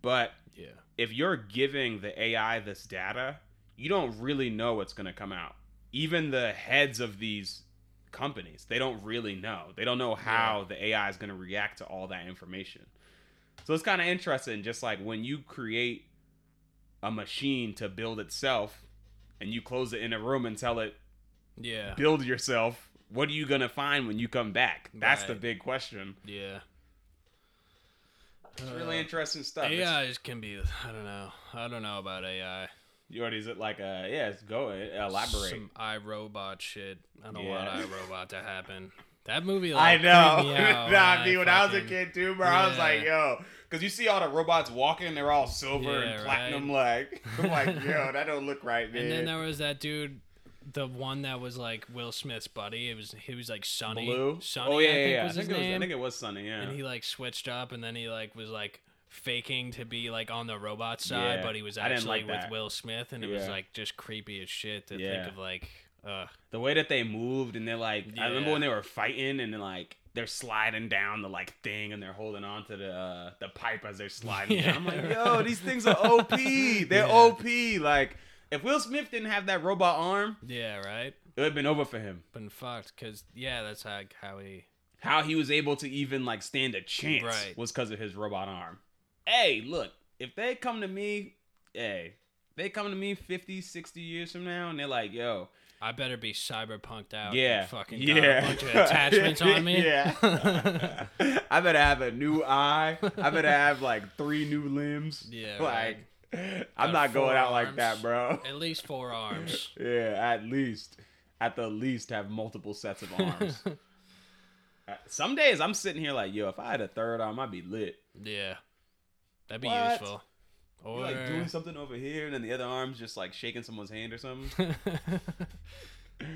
B: But
A: Yeah.
B: if you're giving the AI this data, you don't really know what's going to come out. Even the heads of these companies, they don't really know. They don't know how the AI is going to react to all that information. So it's kind of interesting just like when you create a machine to build itself and you close it in a room and tell it
A: Yeah.
B: build yourself, what are you going to find when you come back? That's the big question.
A: Yeah.
B: It's really
A: Uh,
B: interesting stuff. It's-
A: AI is- can be. I don't know. I don't know about AI.
B: You already is it like a yeah? It's go uh, elaborate.
A: Some iRobot shit. I don't
B: Yeah.
A: want iRobot to happen. That movie. *laughs* like,
B: I
A: know. me *laughs* out
B: nah,
A: when
B: dude, when I was a kid too, bro, I was like, yo, because you see all the robots walking, they're all silver
A: Yeah,
B: and platinum, like, *laughs* I'm like, yo, that don't look right, man.
A: And then there was that dude, the one that was like Will Smith's buddy. It was he was like Sonny.
B: Blue.
A: Sonny,
B: oh yeah,
A: I think
B: yeah, yeah.
A: was
B: I think it was. I think it was Sonny. Yeah.
A: and he like switched up, and then he like was like faking to be like on the robot side,
B: Yeah,
A: but he was actually
B: like
A: with
B: that.
A: Will Smith, and it was like just creepy as shit to
B: Yeah.
A: think of like. Uh,
B: the way that they moved, and they're like, I remember when they were fighting, and then like they're sliding down the like thing, and they're holding on to the uh, the pipe as they're sliding.
A: Yeah,
B: down. I'm like, yo, *laughs* these things are OP. They're
A: Yeah.
B: OP. Like, if Will Smith didn't have that robot arm,
A: yeah, right.
B: it would have been over for him.
A: Been fucked because yeah, that's how how he.
B: how he was able to even like stand a chance
A: Right.
B: was because of his robot arm. Hey, look, if they come to me, hey, they come to me 50, 60 years from now and they're like, yo,
A: I better be cyberpunked out.
B: yeah,
A: fucking
B: yeah,
A: a bunch of attachments on me.
B: yeah. *laughs* *laughs* I better have a new eye. I better have like three new limbs. *laughs*
A: Yeah,
B: like I'm not going out like that, bro.
A: At least four arms.
B: Yeah, at least, at the least, have multiple sets of arms. Uh, Some days I'm sitting here like, yo, if I had a third arm, I'd be lit.
A: yeah, that'd be
B: What?
A: useful. Or
B: You're like doing something over here, and then the other arm's just like shaking someone's hand or something. *laughs*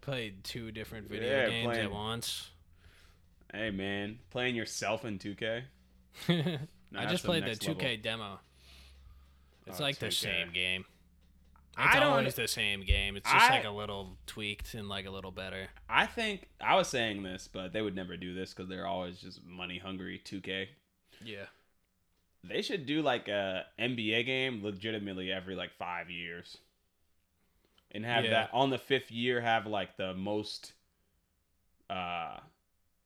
A: played two different video
B: Yeah,
A: games
B: playing-
A: at once.
B: hey man, playing yourself in 2K. *laughs*
A: I
B: Now that's
A: just played the
B: next
A: 2K
B: level.
A: demo. It's
B: Oh,
A: like the
B: 2K.
A: same game.
B: I
A: It's
B: don't-
A: always the same game. It's just
B: I-
A: like a little tweaked and like a little better.
B: I think I was saying this, but they would never do this because they're always just money hungry. 2K.
A: Yeah.
B: They should do like a NBA game legitimately every like five years, and have
A: Yeah.
B: that on the fifth year have like the most, uh,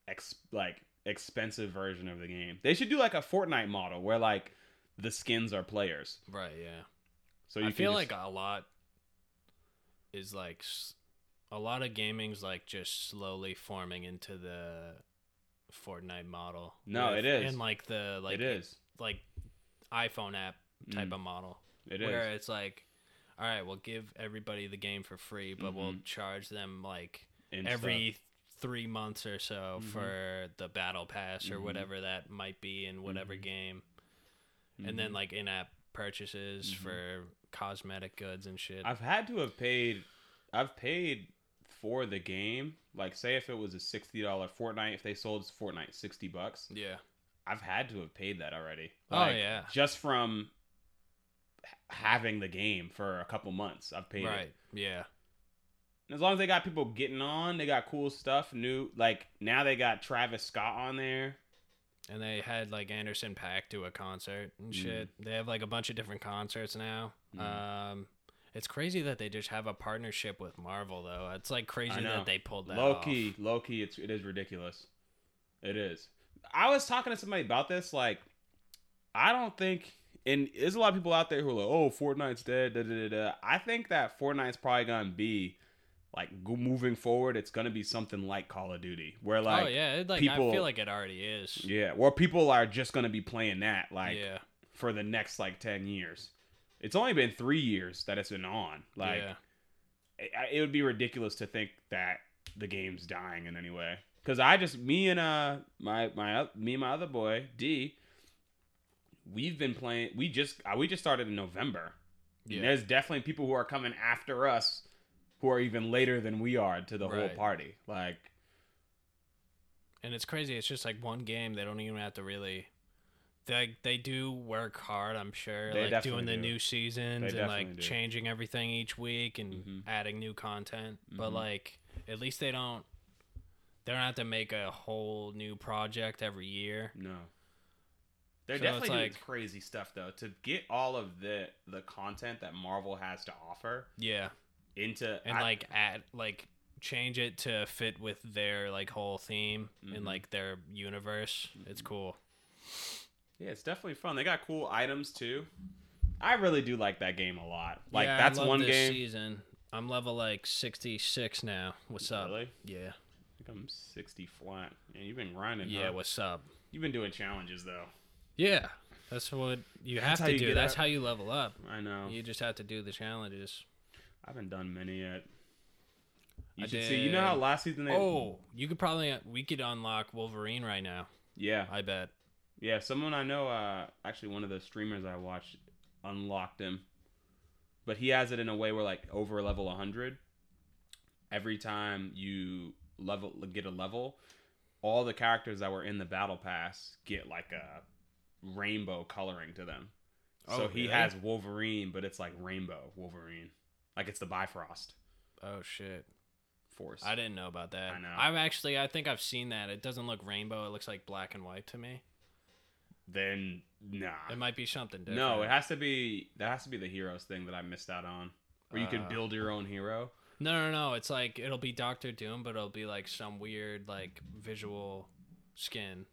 B: ex like expensive version of the game. They should do like a Fortnite model where like the skins are players.
A: Right, yeah.
B: So you
A: I feel
B: just-
A: like a lot is like a lot of gaming's like just slowly forming into the Fortnite model.
B: No, it is.
A: And like the like
B: it is.
A: Like iPhone app type
B: Mm.
A: of model.
B: It is.
A: where it's like all right, we'll give everybody the game for free, but we'll
B: Mhm.
A: charge them like every three months or so
B: Mhm.
A: for the battle pass or
B: Mhm.
A: whatever that might be in whatever
B: Mhm.
A: game and then
B: Mhm.
A: like in-app purchases
B: Mhm.
A: for cosmetic goods and shit
B: I've had to have paid. I've paid for the game. Like, say if it was a sixty dollar Fortnite, if they sold Fortnite sixty bucks,
A: yeah
B: I've had to have paid that already.
A: Oh, yeah.
B: just from having the game for a couple months, I've paid
A: right
B: it.
A: yeah
B: And as long as they got people getting on, they got cool stuff. New, like now they got Travis Scott on there.
A: and they had like Anderson .Paak do a concert and
B: Mm.
A: shit they have like a bunch of different concerts now
B: Mm.
A: um it's crazy that they just have a partnership with marvel though it's like crazy that they pulled that
B: low
A: off.
B: key, low key, it's it is ridiculous. It is. I was talking to somebody about this. Like, I don't think, and there's a lot of people out there who are like, "Oh, Fortnite's dead." Da, da, da, da. I think that Fortnite's probably gonna be like moving forward. It's gonna be something like Call of Duty, where oh, like,
A: oh yeah it, like
B: people-
A: i feel like it already is
B: yeah, where people are just gonna be playing that like
A: yeah
B: for the next like ten years. It's only been three years that it's been on. Like,
A: yeah
B: it, it would be ridiculous to think that the game's dying in any way. Because I just me and uh my my me and my other boy D, we've been playing. We just uh, we just started in November. And
A: yeah
B: There's definitely people who are coming after us, who are even later than we are to the whole party. Like
A: and it's crazy. It's just like one game. They don't even have to really. They they do work hard. I'm sure,
B: They
A: like doing the
B: do.
A: new seasons
B: They
A: and like
B: do.
A: changing everything each week and
B: Mhm.
A: adding new content. But
B: Mhm.
A: like, at least they don't. They don't have to make a whole new project every year.
B: no. They're
A: So
B: definitely
A: it's
B: doing
A: like-
B: crazy stuff though to get all of the the content that Marvel has to offer
A: Yeah,
B: into
A: and
B: I-
A: like add like change it to fit with their like whole theme
B: Mhm.
A: and like their universe. It's
B: Mhm.
A: cool.
B: Yeah, it's definitely fun. They got cool items too. I really do like that game a lot. Like
A: Yeah,
B: that's one
A: this
B: game.
A: Season. I'm level like 66 now. What's up?
B: Really?
A: Yeah.
B: Think I'm 60 flat. And you've been grinding.
A: Yeah,
B: huh?
A: what's up?
B: You've been doing challenges though.
A: Yeah. That's what you have to
B: you
A: do. That's
B: up.
A: how you level up.
B: I know.
A: You just have to do the challenges.
B: I haven't done many yet. You
A: I
B: should see. You know how last season they.
A: Oh, you could probably we could unlock Wolverine right now.
B: Yeah,
A: I bet.
B: yeah. Someone I know, uh, actually one of the streamers I watched, unlocked him, but he has it in a way where like over level 100, every time you level get a level, all the characters that were in the battle pass get like a rainbow coloring to them.
A: Oh, So
B: he
A: really?
B: has Wolverine, but it's like rainbow Wolverine, like it's the Bifrost
A: Oh shit.
B: force.
A: I didn't know about that.
B: I know.
A: I'm actually I think I've seen that. It doesn't look rainbow. It looks like black and white to me.
B: then nah.
A: It might be something different.
B: No, it has to be that has to be the heroes thing that I missed out on. Where you can
A: Uh,
B: build your own hero.
A: No, no, no. It's like it'll be Doctor Doom, but it'll be like some weird like visual skin.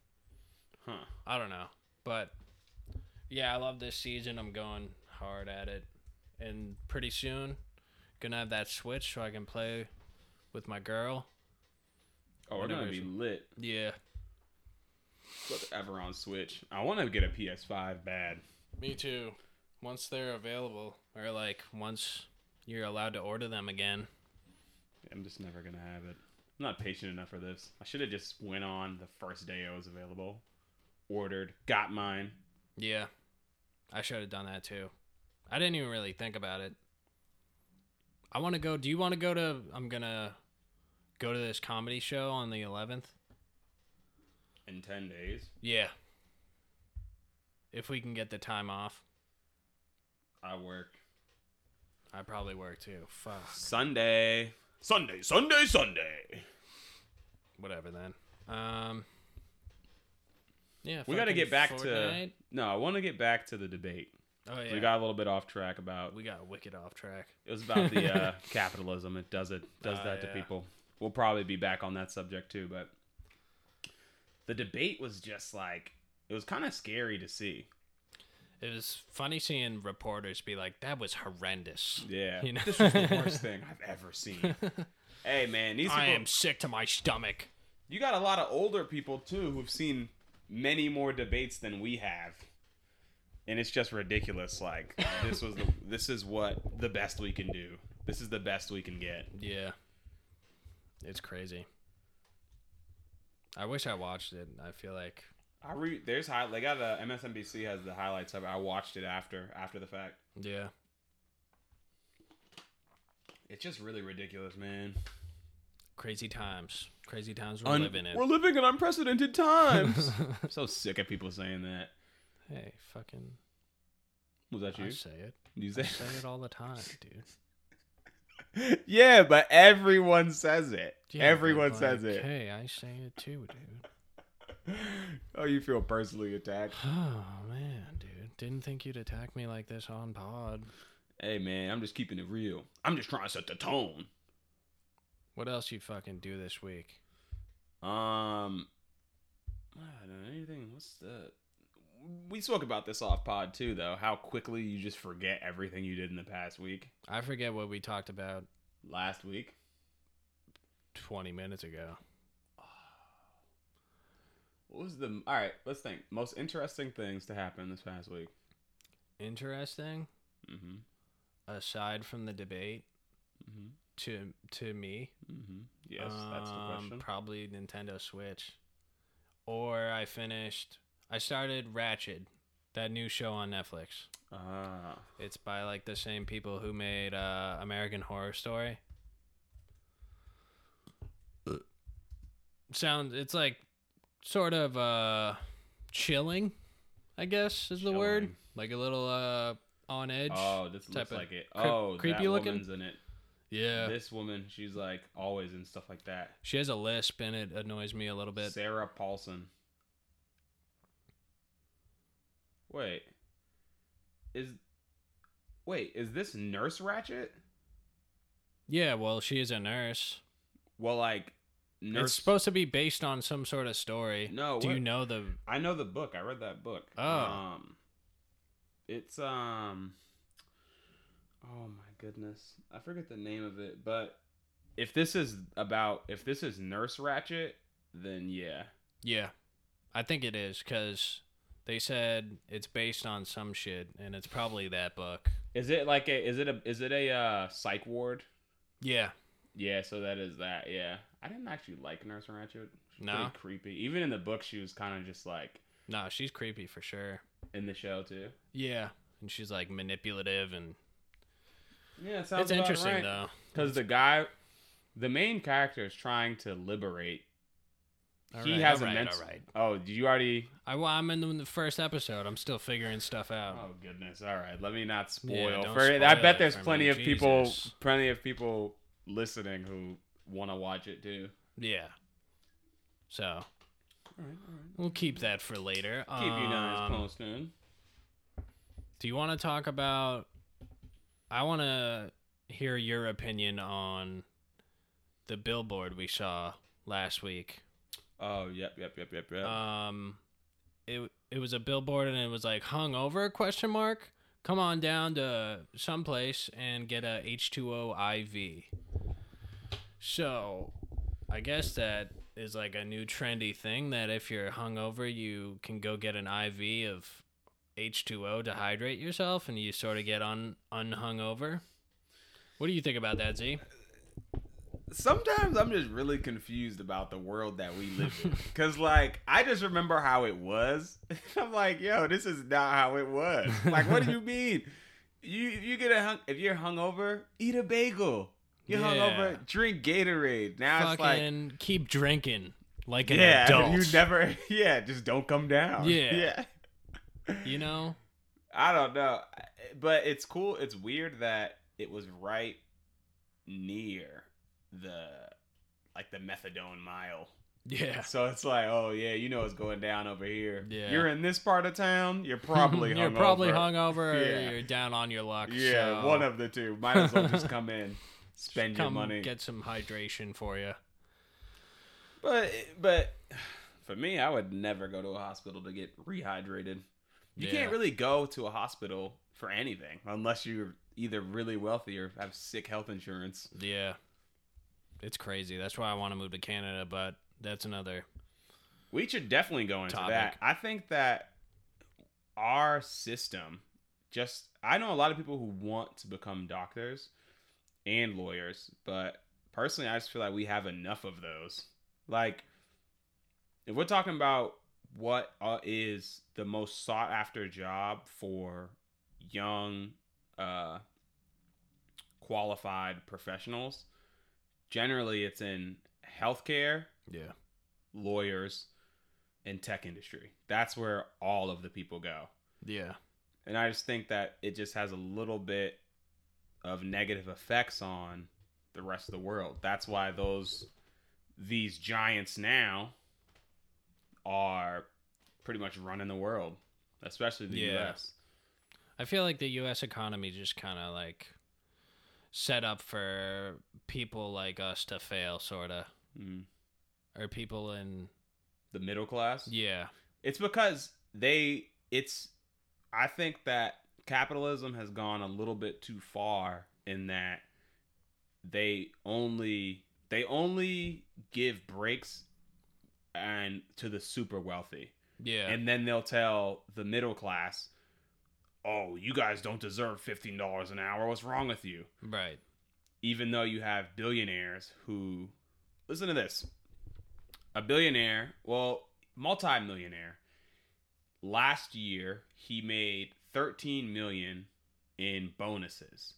B: Huh.
A: I don't know, but yeah, I love this season. I'm going hard at it, and pretty soon, gonna have that Switch so I can play with my girl.
B: Oh, we're gonna be lit.
A: Yeah,
B: Ever on Switch. I wanna get a PS5 bad.
A: me too. Once they're available, or like once you're allowed to order them again.
B: I'm just never gonna have it. I'm not patient enough for this. I should have just went on the first day it was available. Ordered, got mine.
A: Yeah, I should have done that too. I didn't even really think about it. I want to go. Do you want to go to? I'm gonna go to this comedy show on the 11th.
B: In ten days,
A: Yeah. If we can get the time off,
B: I work
A: I probably work too. Fuck.
B: Sunday. Sunday, Sunday, Sunday.
A: Whatever then. Um. Yeah.
B: We got to get back
A: Fortnite.
B: to. No, I want to get back to the debate.
A: Oh yeah.
B: We got a little bit off track about.
A: we got wicked off track.
B: It was about the uh, *laughs* capitalism. It does it does
A: Ah,
B: that to
A: yeah.
B: people. We'll probably be back on that subject too, but the debate was just like it was kind of scary to see.
A: It was funny seeing reporters be like, "That was horrendous."
B: Yeah,
A: You know?
B: this was the *laughs* worst thing I've ever seen. hey man, these
A: I
B: people,
A: am sick to my stomach.
B: you got a lot of older people too who've seen many more debates than we have. And it's just ridiculous. Like this was the *laughs* this is what the best we can do. This is the best we can get.
A: Yeah. It's crazy. I wish I watched it. I feel like
B: I re there's high they got a MSNBC has the highlights of it. I watched it after after the fact.
A: yeah.
B: It's just really ridiculous, man.
A: Crazy times. Crazy times we're living in.
B: We're living in unprecedented times. *laughs* I'm so sick of people saying that.
A: hey, fucking
B: Was that
A: I
B: you?
A: say it.
B: You
A: I
B: say?
A: say it *laughs* all the time, dude.
B: yeah, but everyone says it.
A: Yeah,
B: everyone
A: like,
B: says it.
A: Hey, I say it too, dude. *laughs*
B: Oh, you feel personally attacked? *sighs*
A: Oh man, dude. Didn't think you'd attack me like this on pod.
B: Hey, man, I'm just keeping it real. I'm just trying to set the tone.
A: What else you fucking do this week?
B: Um, I don't know anything. What's the? We spoke about this off pod too, though. How quickly you just forget everything you did in the past week.
A: I forget what we talked about
B: Last week.
A: 20 minutes ago.
B: What was the? All right, let's think. Most interesting things to happen this past week.
A: Interesting.
B: Mm-hmm.
A: Aside from the debate,
B: Mm-hmm.
A: to to me,
B: Mm-hmm. Yes, that's the
A: um,
B: question.
A: Probably Nintendo Switch. Or I finished. I started Ratched, that new show on Netflix.
B: Ah,
A: It's by like the same people who made uh, American Horror Story. Sounds it's like sort of uh chilling, I guess is the word. Like a little uh on edge.
B: oh, this
A: type
B: looks
A: of
B: like it.
A: creep-
B: Oh,
A: creepy looking?
B: in it.
A: yeah.
B: This woman, she's like always in stuff like that.
A: She has a lisp and it annoys me a little bit.
B: Sarah Paulson. Wait. Is Wait, is this Nurse Ratched?
A: Yeah, well, she is a nurse.
B: Well, like Nurse
A: It's supposed to be based on some sort of story.
B: No,
A: Do you know the
B: I know the book. I read that book.
A: Oh.
B: Um It's um Oh my goodness. I forget the name of it, but if this is about if this is Nurse Ratched, then yeah.
A: Yeah, I think it is because they said it's based on some shit, and it's probably that book.
B: Is it like a is it a is it a uh psych ward?
A: Yeah,
B: Yeah, so that is that. Yeah, I didn't actually like Nurse Ratched. She's
A: No?
B: creepy. Even in the book, she was kind of just like
A: no, she's creepy for sure.
B: in the show too.
A: Yeah, and she's like manipulative, and
B: Yeah, it sounds
A: it's interesting though.
B: because the guy, the main character, is trying to liberate.
A: All
B: he
A: right,
B: has
A: all
B: a
A: right,
B: mental.
A: all right.
B: Oh, did you already?
A: I, well, I'm in the, in the first episode. I'm still figuring stuff out.
B: Oh goodness! All right, let me not spoil.
A: Yeah,
B: for I bet there's plenty
A: me,
B: of people, plenty of people listening who want to watch it too.
A: Yeah. So
B: All right, all right.
A: we'll keep that for later.
B: Keep you guys
A: Um,
B: posted.
A: Do you want to talk about? I want to hear your opinion on the billboard we saw last week.
B: Oh, yep, yep, yep, yep, yep.
A: Um, it it was a billboard and it was like hung over question mark. Come on down to someplace and get a H two O IV. So, I guess that is like a new trendy thing that if you're hungover, you can go get an IV of H2O to hydrate yourself and you sort of get un unhungover. What do you think about that, Z?
B: sometimes I'm just really confused about the world that we live in. *laughs* Cause like I just remember how it was. *laughs* I'm like, yo, this is not how it was. Like, what do you *laughs* mean? You you get a hung if you're hungover, eat a bagel. You're
A: Yeah.
B: hungover, drink Gatorade. Now it's like
A: keep drinking like an
B: yeah,
A: adult.
B: you never *laughs* yeah, just don't come down.
A: Yeah. *laughs*
B: Yeah.
A: You know?
B: I don't know, but it's cool. It's weird that it was right near the like the methadone mile.
A: Yeah.
B: So it's like, oh yeah, you know what's going down over here.
A: Yeah.
B: You're in this part of town. You're probably *laughs*
A: you're
B: hungover.
A: probably hungover or you're down on your luck.
B: Yeah,
A: so
B: one of the two. Might as well just come in, spend your
A: come
B: money.
A: get some hydration for you.
B: But but for me, I would never go to a hospital to get rehydrated. You
A: Yeah.
B: can't really go to a hospital for anything unless you're either really wealthy or have sick health insurance.
A: Yeah. It's crazy. That's why I want to move to Canada, but that's another
B: We should definitely go into
A: Topic.
B: that. I think that our system just I know a lot of people who want to become doctors and lawyers, but personally I just feel like we have enough of those. Like if we're talking about what uh, is the most sought after job for young uh qualified professionals, generally it's in healthcare
A: Yeah.
B: lawyers, and tech industry. That's where all of the people go.
A: Yeah.
B: And I just think that it just has a little bit of negative effects on the rest of the world. That's why those these giants now are pretty much running the world, especially the
A: Yeah.
B: US.
A: I feel like the US economy just kind of like set up for people like us to fail sort of
B: Mm.
A: or people in
B: The middle class.
A: yeah.
B: It's because they it's I think that capitalism has gone a little bit too far in that they only they only give breaks and to the super wealthy.
A: Yeah.
B: And then they'll tell the middle class, "Oh, you guys don't deserve $15 an hour. What's wrong with you?"
A: right.
B: even though you have billionaires who listen to this a billionaire well multi-millionaire last year he made 13 million in bonuses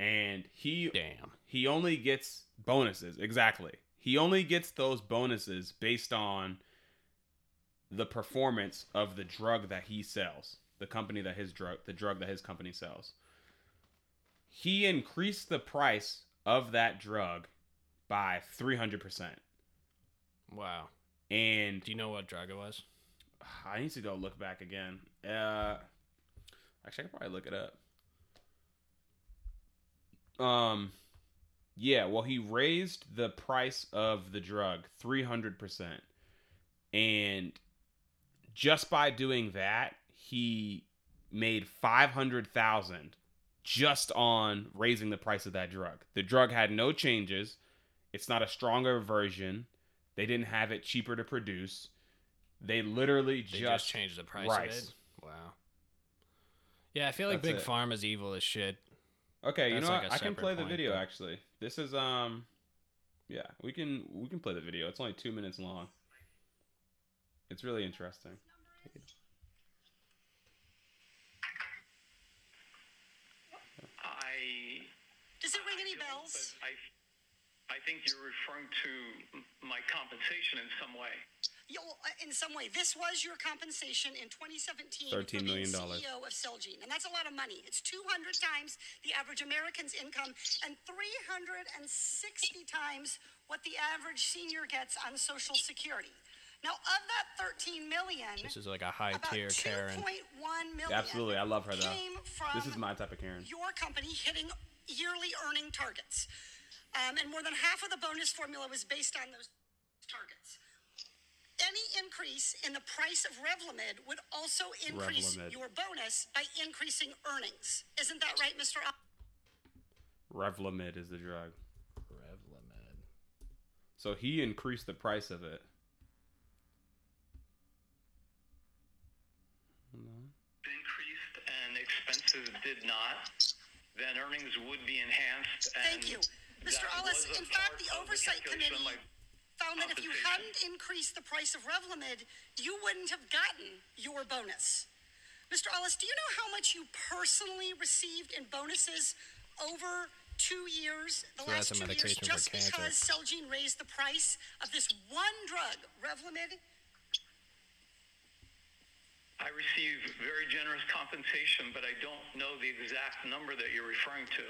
B: and he
A: Damn.
B: he only gets bonuses exactly he only gets those bonuses based on the performance of the drug that he sells the company that his drug the drug that his company sells he increased the price of that drug by 300%
A: Wow.
B: and
A: Do you know what drug it was?
B: i need to go look back again uh actually i could probably look it up um yeah well he raised the price of the drug 300% and just by doing that he made 500,000 just on raising the price of that drug. The drug had no changes. It's not a stronger version. They didn't have it cheaper to produce. They literally
A: They just,
B: just,
A: changed the price
B: price.
A: Of it. Wow. Yeah, I feel like
B: That's
A: Big
B: it.
A: Pharma's evil as shit.
B: Okay, you
A: That's
B: know
A: like
B: what?
A: a
B: I can
A: separate
B: play the
A: point,
B: video
A: but-
B: actually. This is um yeah, we can we can play the video. It's only 2 minutes long. It's really interesting.
C: I.
D: Does it ring any
C: don't,
D: bells?
C: but I, I think you're referring to my compensation in some way.
D: Uh, in some way, this was your compensation in 2017
B: $13
D: for being
B: dollars.
D: CEO of Celgene, and that's a lot of money. It's 200 times the average American's income and 360 times what the average senior gets on Social Security. Now, of that 13 million,
A: This is like a high tier Karen.
D: million
B: Absolutely, I love her though. This is my type of Karen.
D: your company hitting yearly earning targets. Um, and more than half of the bonus formula was based on those targets. Any increase in the price of Revlimid would also increase
B: Revlimid.
D: your bonus by increasing earnings. Isn't that right, Mr. Al-
B: Revlimid is the drug.
A: Revlimid.
B: So he increased the price of it.
C: Increased and expenses did not, then earnings would be enhanced. And
D: Thank you. Mr.
C: That Alles,
D: in fact, the
C: of the
D: Oversight Committee
C: of my
D: found that if you hadn't increased the price of Revlimid, you wouldn't have gotten your bonus. Mr. Alles, do you know how much you personally received in bonuses over two years, the
A: So
D: last two years, just because Celgene raised the price of this one drug, Revlimid?
C: I receive very generous compensation, but I don't know the exact number that you're referring to.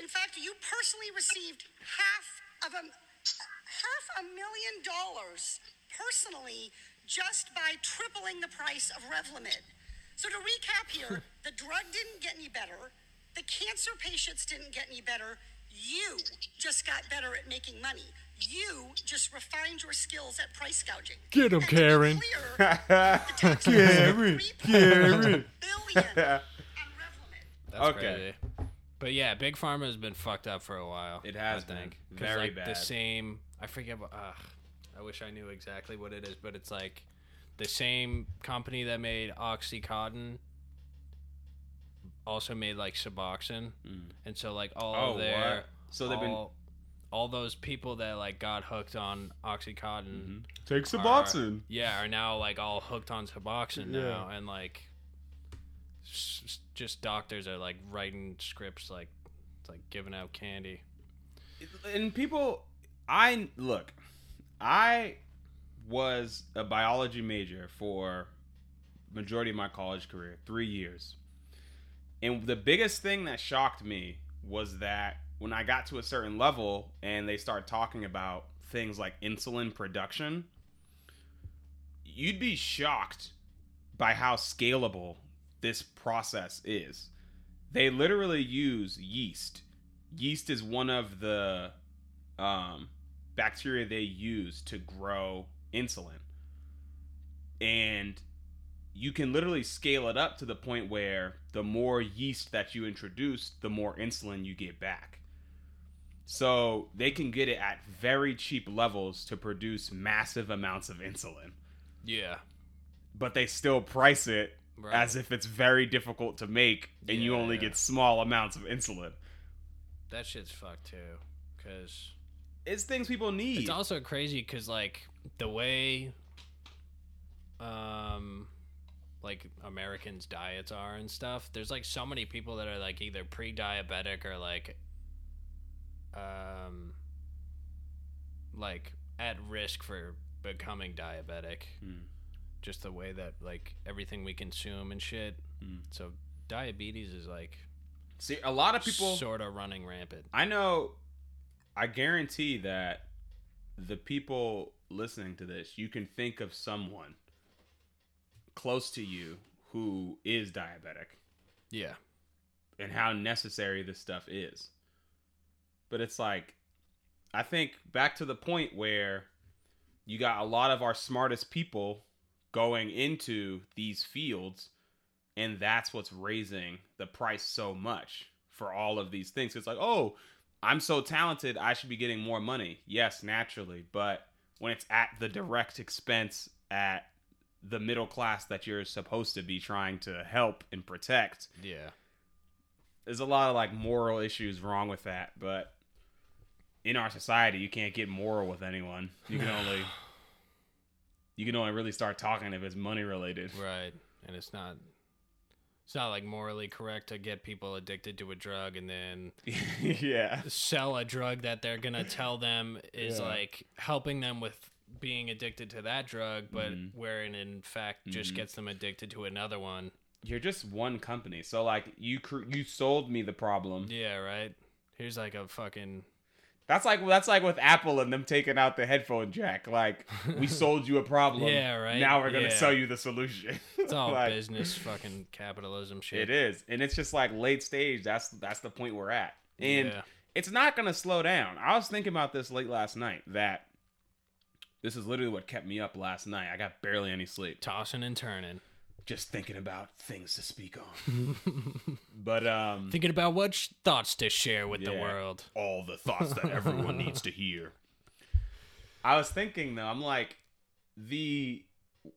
D: In fact, you personally received half of a half a million dollars personally just by tripling the price of Revlimid. So to recap here, hmm. the drug didn't get any better, the cancer patients didn't get any better. You just got better at making money. You just refined your skills at price gouging.
E: Get
D: And to be
E: Karen.
D: clear, *laughs* the taxpayers spent $3.4 billion *laughs* on Revlimid.
A: That's
B: Okay.
A: crazy. But yeah, Big Pharma has been fucked up for a while.
B: It has
A: I
B: been.
A: think. 'Cause,
B: Very
A: like, The same. I forget. what- Ugh, I wish I knew exactly what it is, but it's like the same company that made OxyContin also made like Suboxone, hmm. and so like all
B: Oh,
A: of their
B: what? So they've been-
A: all, all those people that like got hooked on OxyContin. Mm-hmm.
E: Take
A: are-
E: Suboxone.
A: Yeah, are now like all hooked on Suboxone
E: Yeah.
A: now, and like s- s- just doctors are like writing scripts like like giving out candy.
B: and people i look i was a biology major for majority of my college career three years and the biggest thing that shocked me was that when i got to a certain level and they start talking about things like insulin production you'd be shocked by how scalable this process is they literally use yeast yeast is one of the um, bacteria they use to grow insulin. And you can literally scale it up to the point where the more yeast that you introduce, the more insulin you get back. So they can get it at very cheap levels to produce massive amounts of insulin.
A: Yeah,
B: But they still price it
A: Right.
B: as if it's very difficult to make and you only
A: yeah.
B: get small amounts of insulin.
A: that shit's fucked too, because
B: It's things people need.
A: it's also crazy because like the way, um, like Americans' diets are and stuff. There's like so many people that are like either pre-diabetic or like, um, like at risk for becoming diabetic.
B: Hmm.
A: Just the way that like everything we consume and shit.
B: Hmm.
A: So diabetes is like
B: See, a lot of people.
A: sort of running rampant.
B: I know. I guarantee that the people listening to this, you can think of someone close to you who is diabetic
A: Yeah.
B: and how necessary this stuff is. But it's like, I think back to the point where you got a lot of our smartest people going into these fields, and that's what's raising the price so much for all of these things. It's like, oh, I'm so talented, I should be getting more money. Yes, naturally, but when it's at the direct expense at the middle class that you're supposed to be trying to help and protect,
A: Yeah.
B: there's a lot of like moral issues wrong with that, but in our society, you can't get moral with anyone. You can *sighs* only you can only really start talking if it's money related. *laughs*
A: Right. And it's not it's not like morally correct to get people addicted to a drug and then
B: yeah.
A: sell a drug that they're going *laughs* to tell them is
B: Yeah.
A: like helping them with being addicted to that drug but
B: Mhm.
A: wherein in fact just
B: Mhm.
A: gets them addicted to another one.
B: You're just one company. So like you cr- you sold me the problem.
A: Yeah, right. Here's like a fucking
B: That's like that's like with Apple and them taking out the headphone jack. Like we *laughs* sold you a problem.
A: Yeah, right.
B: Now we're going to
A: Yeah.
B: sell you the solution. *laughs*
A: it's all
B: Like,
A: business fucking capitalism shit.
B: It is, and it's just like late stage. That's that's the point we're at, and
A: Yeah.
B: it's not gonna slow down. I was thinking about this late last night. That this is literally what kept me up last night. I got barely any sleep,
A: Tossing and turning.
B: Just thinking about things to speak on. *laughs* but um,
A: Thinking about what sh- thoughts to share with the world.
B: all the thoughts that everyone needs to hear. I was thinking though, I'm like the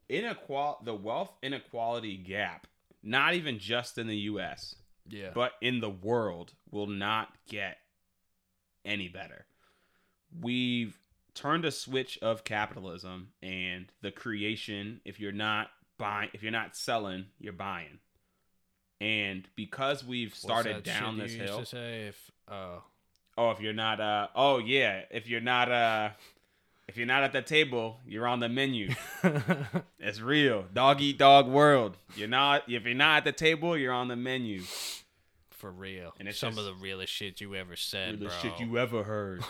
B: inequal the wealth inequality gap, not even just in the U.S.
A: Yeah.
B: but in the world will not get any better. We've turned a switch of capitalism and the creation. If you're not buying, if you're not selling, you're buying. And because we've started down this hill,
A: To say if oh
B: oh, if you're not, uh, oh yeah, if you're not, uh, if you're not at the table, you're on the menu. *laughs* It's real, dog eat dog world. You're not, if you're not at the table, you're on the menu.
A: for real,
B: And it's
A: some of the realest shit you ever said,
B: the
A: bro.
B: shit you ever heard.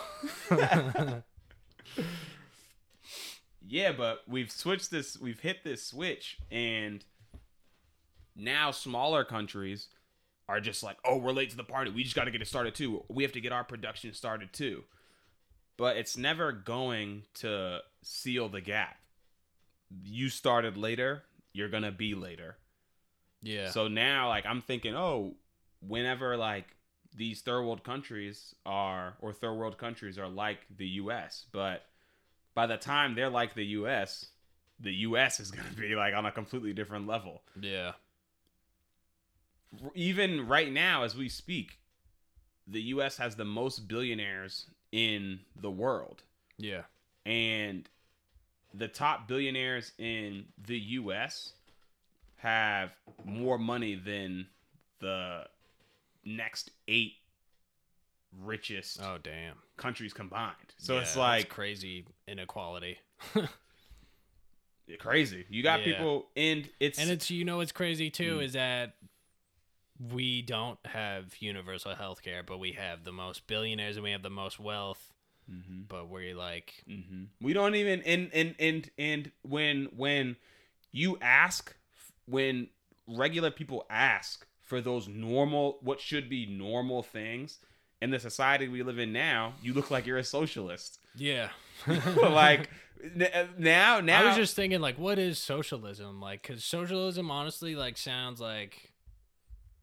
B: *laughs* *laughs* yeah, but we've switched this. We've hit this switch, and now smaller countries are just like, "Oh, we're late to the party. We just got to get it started too. We have to get our production started too." But it's never going to seal the gap. You started later. You're gonna be later.
A: yeah.
B: So now, like, I'm thinking, oh, whenever like these third world countries are, or third world countries are like the U.S., but by the time they're like the U.S., the U.S. is gonna be like on a completely different level.
A: yeah.
B: Even right now, as we speak, the U.S. has the most billionaires in the world,
A: Yeah.
B: and the top billionaires in the U.S. have more money than the next eight richest
A: Oh damn.
B: countries combined. So
A: Yeah,
B: it's like
A: crazy inequality.
B: crazy. You got
A: Yeah.
B: people, and it's
A: And it's you know what's crazy too
B: Mm.
A: is that we don't have universal health care, but we have the most billionaires and we have the most wealth.
B: Mm-hmm.
A: But we're like,
B: hmm We don't even and and and and when when you ask when regular people ask for those normal what should be normal things in the society we live in now, you look like you're a socialist.
A: yeah. *laughs*
B: like n- now now
A: I was just thinking, like, what is socialism? Like, because socialism honestly, like, sounds like,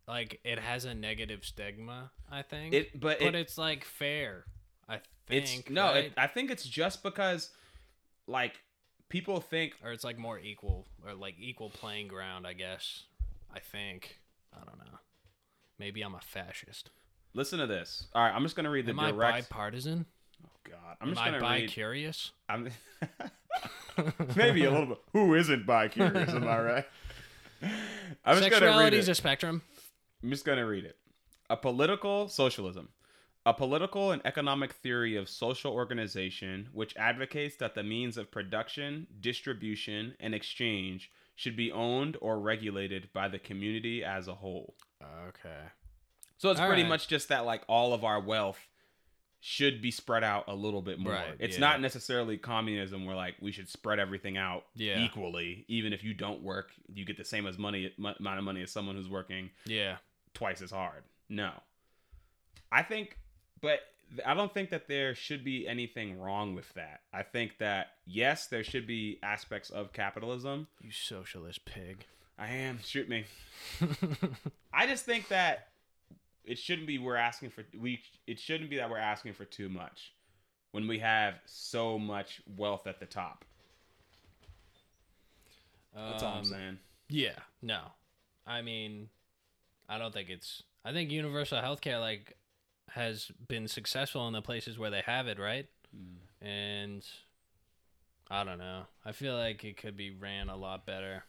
A: like it has a negative stigma. I think,
B: it but,
A: but
B: it,
A: it's like fair. I think.
B: it's no,
A: right?
B: it, I think it's just because like people think
A: or it's like more equal, or like equal playing ground. I guess. I think. I don't know. Maybe I'm a fascist.
B: Listen to this. All right, I'm just going to read the
A: Am I
B: direct
A: bipartisan?
B: Oh god. I'm
A: Am
B: just
A: I
B: going to read
A: curious?
B: I'm *laughs* maybe a little bit. Who isn't bi curious? Am I right? *laughs* I'm just gonna read
A: Sexuality
B: it.
A: is a spectrum.
B: I'm just gonna read it. A political socialism. A political and economic theory of social organization which advocates that the means of production, distribution, and exchange should be owned or regulated by the community as a whole.
A: Okay.
B: So it's
A: All
B: pretty
A: right.
B: much just that like all of our wealth should be spread out a little bit more.
A: Right,
B: it's
A: yeah.
B: not necessarily communism where like we should spread everything out
A: Yeah.
B: equally. Even if you don't work, you get the same as money mu- amount of money as someone who's working
A: Yeah.
B: twice as hard. No. I think but I don't think that there should be anything wrong with that. I think that yes, there should be aspects of capitalism.
A: You socialist pig.
B: I am shoot me. *laughs* I just think that it shouldn't be we're asking for we it shouldn't be that we're asking for too much when we have so much wealth at the top. That's all I'm
A: Um,
B: saying.
A: Yeah, no. I mean, I don't think it's. I think universal healthcare like has been successful in the places where they have it, right?
B: Mm.
A: And I don't know. I feel like it could be ran a lot better.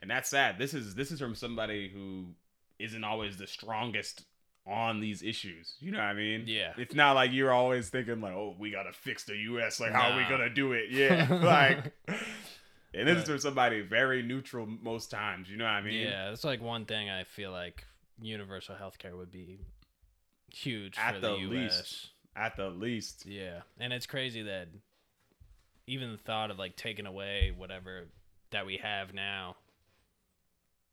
B: And that's sad. This is this is from somebody who isn't always the strongest on these issues. You know what I mean?
A: Yeah.
B: It's not like you're always thinking like, "Oh, we got to fix the US. Like how are we to do it?" Yeah. *laughs* *laughs* like and this is from somebody very neutral most times, you know what I mean?
A: yeah, that's like one thing I feel like universal healthcare would be huge
B: At
A: for the,
B: the
A: US.
B: least. At the least.
A: Yeah, and it's crazy that even the thought of like taking away whatever that we have now.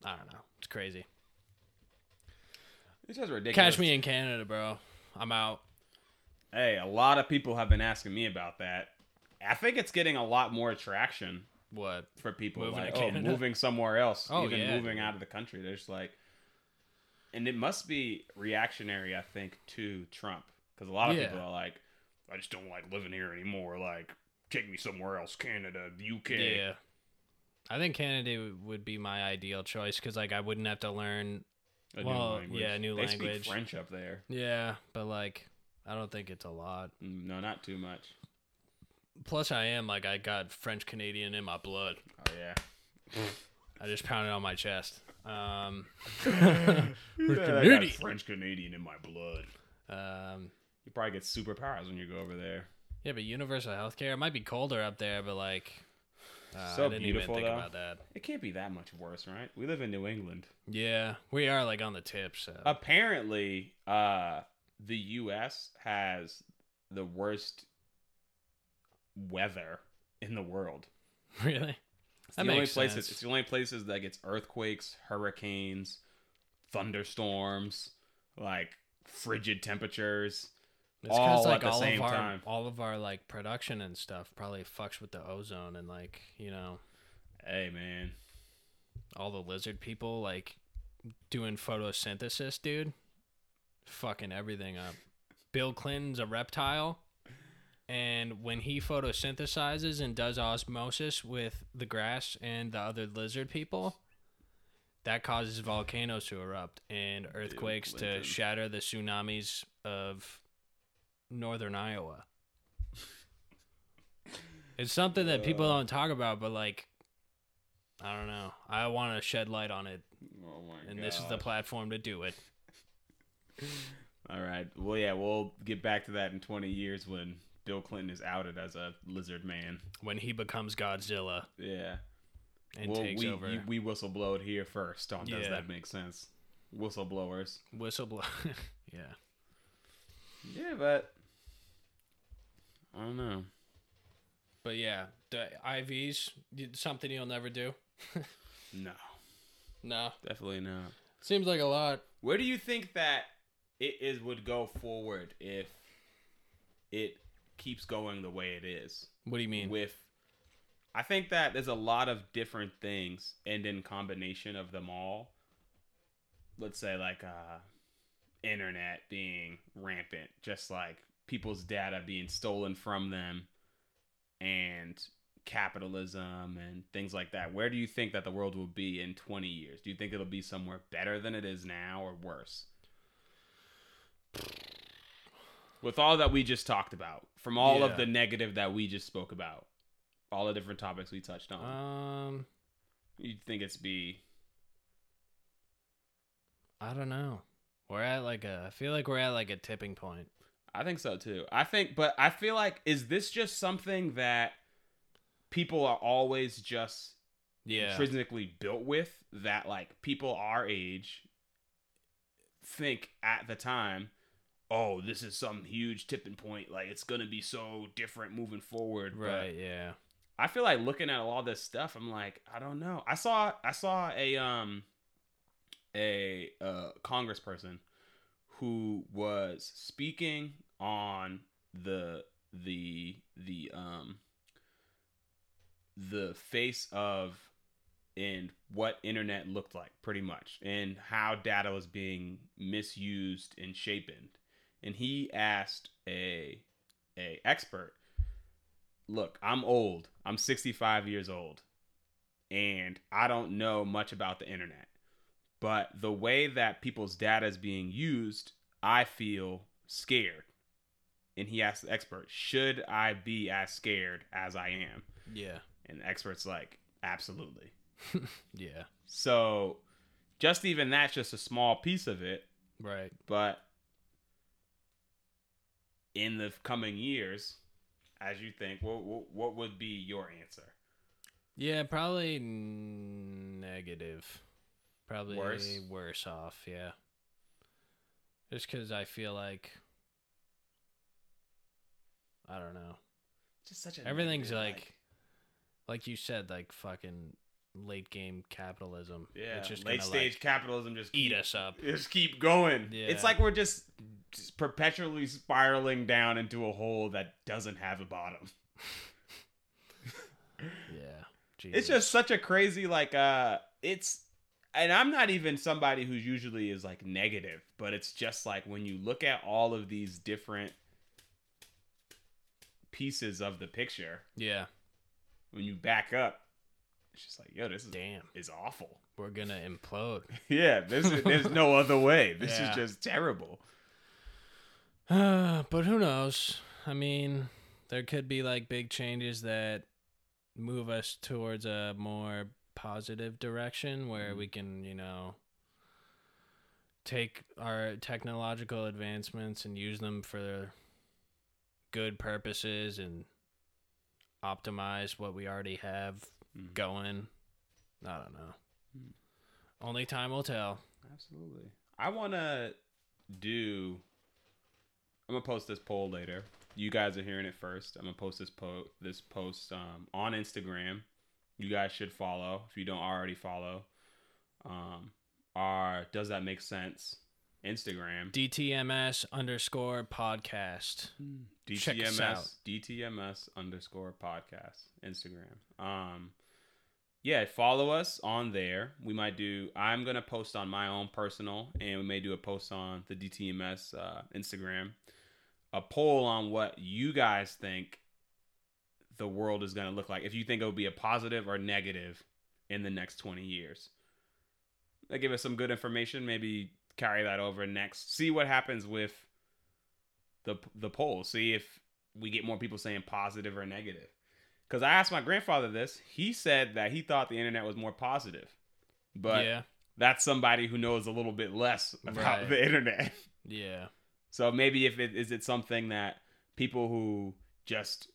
A: I don't know. It's crazy.
B: It's just ridiculous.
A: Catch me in Canada, bro. I'm out.
B: Hey, a lot of people have been asking me about that. I think it's getting a lot more traction
A: What?
B: for people
A: Moving to
B: like oh moving somewhere else,
A: Oh,
B: even
A: yeah,
B: moving
A: dude.
B: out of the country. They're just like, and it must be reactionary, I think, to Trump because a lot of
A: Yeah.
B: people are like, I just don't like living here anymore. Like, take me somewhere else, Canada, the UK.
A: Yeah. I think Canada would be my ideal choice because like I wouldn't have to learn.
B: A
A: Well,
B: new language.
A: yeah, new
B: they
A: language.
B: speak French up there.
A: Yeah, but like I don't think it's a lot.
B: Mm, No, not too much.
A: Plus, I am like I got French Canadian in my blood.
B: Oh yeah.
A: I just pounded on my chest. Um, *laughs*
B: I got
A: Canadian.
B: French Canadian in my blood.
A: um,
B: You probably get superpowers when you go over there.
A: yeah, but universal healthcare it might be colder up there, but like, uh,
B: So
A: I didn't
B: beautiful,
A: even think
B: though.
A: about that.
B: It can't be that much worse, right? We live in New England.
A: Yeah, we are like on the tip. So
B: Apparently, uh, the U.S. has the worst weather in the world. *laughs*
A: really,
B: It's
A: That
B: the only places.
A: sense.
B: It's the only places that gets earthquakes, hurricanes, thunderstorms, like frigid temperatures.
A: It's
B: all
A: because like
B: at the
A: all
B: same
A: of our
B: time.
A: all of our like production and stuff probably fucks with the ozone and like you know
B: Hey, man.
A: all the lizard people like doing photosynthesis, dude. Fucking everything up. Bill Clinton's a reptile, and when he photosynthesizes and does osmosis with the grass and the other lizard people, that causes volcanoes to erupt and earthquakes to shatter the tsunamis of northern Iowa. It's something that people don't talk about, but like, I don't know. I want to shed light on it,
B: Oh my
A: and this is the platform to do it. *laughs*
B: All right. Well, yeah, we'll get back to that in 20 years when Bill Clinton is outed as a lizard man.
A: When he becomes Godzilla
B: Yeah.
A: and
B: well,
A: takes
B: we
A: over,
B: you- we whistle it here first. On does
A: Yeah.
B: that make sense? Whistleblowers.
A: whistleblower. *laughs* yeah,
B: Yeah, but I don't know.
A: but yeah, the IVs something you'll never do. *laughs*
B: No,
A: No,
B: definitely not.
A: seems like a lot.
B: Where do you think that it is would go forward if it keeps going the way it is?
A: What do you mean?
B: with I think that there's a lot of different things and in combination of them all let's say like uh internet being rampant just like people's data being stolen from them and capitalism and things like that where do you think that the world will be in 20 years do you think it'll be somewhere better than it is now or worse with all that we just talked about from all
A: Yeah.
B: of the negative that we just spoke about all the different topics we touched on
A: Um,
B: you think it's be
A: I don't know. We're at like a. I feel like we're at like a tipping point.
B: I think so too. I think, but I feel like is this just something that people are always just
A: Yeah.
B: intrinsically built with? That like people our age think at the time, oh, this is some huge tipping point. Like it's gonna be so different moving forward. But
A: Right. Yeah.
B: I feel like looking at all this stuff, I'm like, I don't know. I saw I saw a um a uh congressperson who was speaking on the the the um the face of and what internet looked like pretty much and how data was being misused and shapen and he asked a a expert look, I'm old. I'm 65 years old. And I don't know much about the internet. But the way that people's data is being used, I feel scared. And he asked the expert, should I be as scared as I am?
A: Yeah.
B: And the expert's like, absolutely. *laughs*
A: Yeah.
B: So just even that's just a small piece of it.
A: Right.
B: But in the coming years, as you think, what, what, what would be your answer?
A: Yeah. Probably negative. Probably
B: Worse?
A: worse off. Yeah. Just because I feel like. I don't know.
B: Just such a
A: Everything's
B: negative,
A: like, like you said, like fucking late game capitalism.
B: yeah,
A: it's just
B: late stage
A: like,
B: capitalism just
A: eat
B: keep,
A: us up.
B: Just keep going.
A: Yeah.
B: It's like we're just, just perpetually spiraling down into a hole that doesn't have a bottom. *laughs*
A: Yeah.
B: It's just such a crazy like uh it's and I'm not even somebody who's usually is like negative, but it's just like when you look at all of these different pieces of the picture,
A: yeah.
B: when you back up, it's just like, yo, this is
A: Damn.
B: is awful.
A: We're gonna implode. *laughs*
B: Yeah, this is, there's no *laughs* other way. This
A: Yeah.
B: is just terrible. *sighs*
A: but who knows? I mean, there could be like big changes that move us towards a more positive direction where mm-hmm. we can, you know, take our technological advancements and use them for good purposes and optimize what we already have
B: Mm.
A: going. I don't know. Only time will tell.
B: Absolutely. I want to do. I'm gonna post this poll later. You guys are hearing it first. I'm gonna post this po this post um, on Instagram. You guys should follow if you don't already follow. Um, our does that make sense? Instagram
A: DTMS underscore podcast. Check us out.
B: DTMS DTMS underscore podcast Instagram. Um, yeah, follow us on there. We might do. I'm gonna post on my own personal, and we may do a post on the DTMS uh, Instagram. A poll on what you guys think the world is gonna look like. If you think it will be a positive or negative in the next 20 years. They give us some good information. Maybe carry that over next. See what happens with the the poll. See if we get more people saying positive or negative. Because I asked my grandfather this, he said that he thought the internet was more positive, but
A: yeah.
B: that's somebody who knows a little bit less about
A: Right.
B: the internet. *laughs*
A: Yeah.
B: So maybe if it is it something that people who just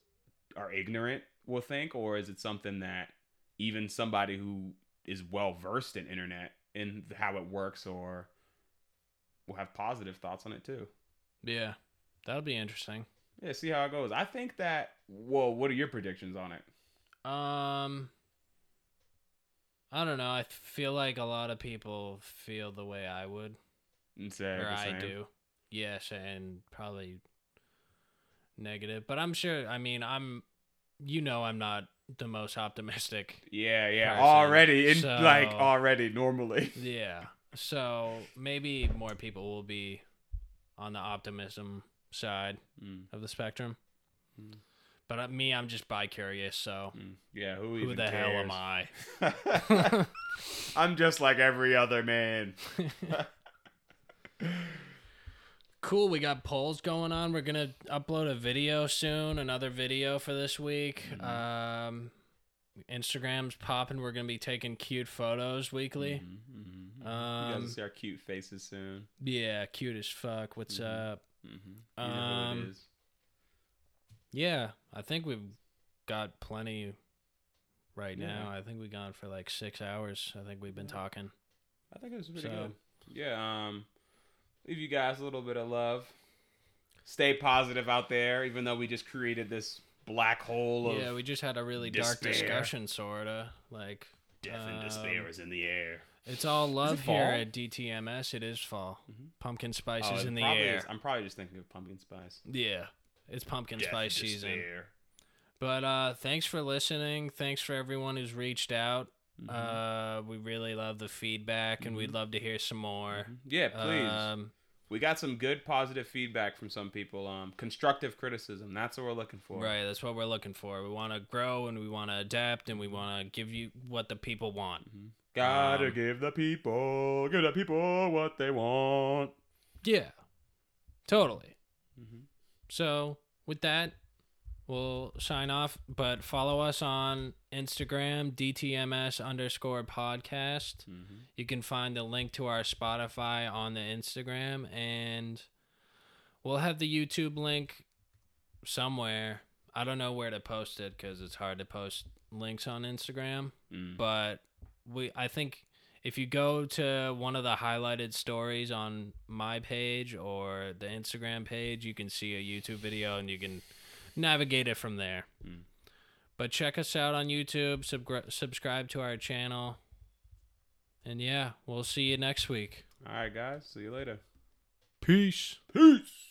B: are ignorant will think, or is it something that even somebody who is well versed in internet in how it works, or will have positive thoughts on it too?
A: Yeah. That'll be interesting.
B: Yeah, see how it goes. I think that. Well, what are your predictions on it?
A: Um I don't know. I feel like a lot of people feel the way I would
B: And say
A: or I do. Yes, and probably negative, but I'm sure I mean, I'm you know I'm not the most optimistic.
B: Yeah, yeah.
A: person.
B: Already in
A: So-
B: like already normally.
A: Yeah. So maybe more people will be on the optimism side
B: Mm,
A: of the spectrum.
B: Mm.
A: But uh, me, I'm just bi curious. So
B: mm. Yeah, who,
A: who
B: even
A: the hell am? I? *laughs*
B: I'm just like every other man. *laughs*
A: Cool. We got polls going on. We're gonna upload a video soon. Another video for this week.
B: Mm-hmm.
A: Um, Instagram's popping. We're gonna be taking cute photos weekly.
B: Mhm, mhm. you
A: Um,
B: guys see our cute faces soon.
A: Yeah, cute as fuck. What's
B: Mhm.
A: up?
B: hmm You know
A: Um. Yeah, I think we've got plenty right
B: Yeah.
A: now. I think we've gone for like six hours. I think we've been talking.
B: I think it was pretty
A: so-
B: good. Yeah. Um, leave you guys a little bit of love. Stay positive out there, even though we just created this black hole of
A: Yeah, we just had a really dark
B: despair.
A: discussion, sorta. Like
B: death and
A: um,
B: despair is in the air.
A: It's all love here
B: fall?
A: at DTMS. It is fall.
B: Mhm.
A: Pumpkin spice
B: Oh,
A: is
B: it
A: in the
B: probably
A: air.
B: is- I'm probably just thinking of pumpkin spice.
A: Yeah, it's pumpkin
B: Death
A: spice
B: and
A: season.
B: despair.
A: But uh, thanks for listening. Thanks for everyone who's reached out.
B: Mhm.
A: Uh, we really love the feedback, and we'd love to hear some more.
B: Yeah, please.
A: Um,
B: we got some good positive feedback from some people. Um, constructive criticism. That's what we're looking for.
A: right, that's what we're looking for. We want to grow, and we want to adapt, and we want to give you what the people want.
B: Gotta
A: Um,
B: give the people, give the people what they want.
A: Yeah, totally.
B: Mhm.
A: So with that, we'll sign off. But follow us on Instagram, DTMS underscore podcast.
B: Mhm.
A: You can find the link to our Spotify on the Instagram, and we'll have the YouTube link somewhere. I don't know where to post it because it's hard to post links on Instagram.
B: Mm.
A: But we, I think, if you go to one of the highlighted stories on my page or the Instagram page, you can see a YouTube video and you can navigate it from there.
B: Mm.
A: But check us out on YouTube. Subgr- subscribe to our channel. And yeah, we'll see you next week.
B: All right, guys. See you later.
A: Peace.
B: Peace.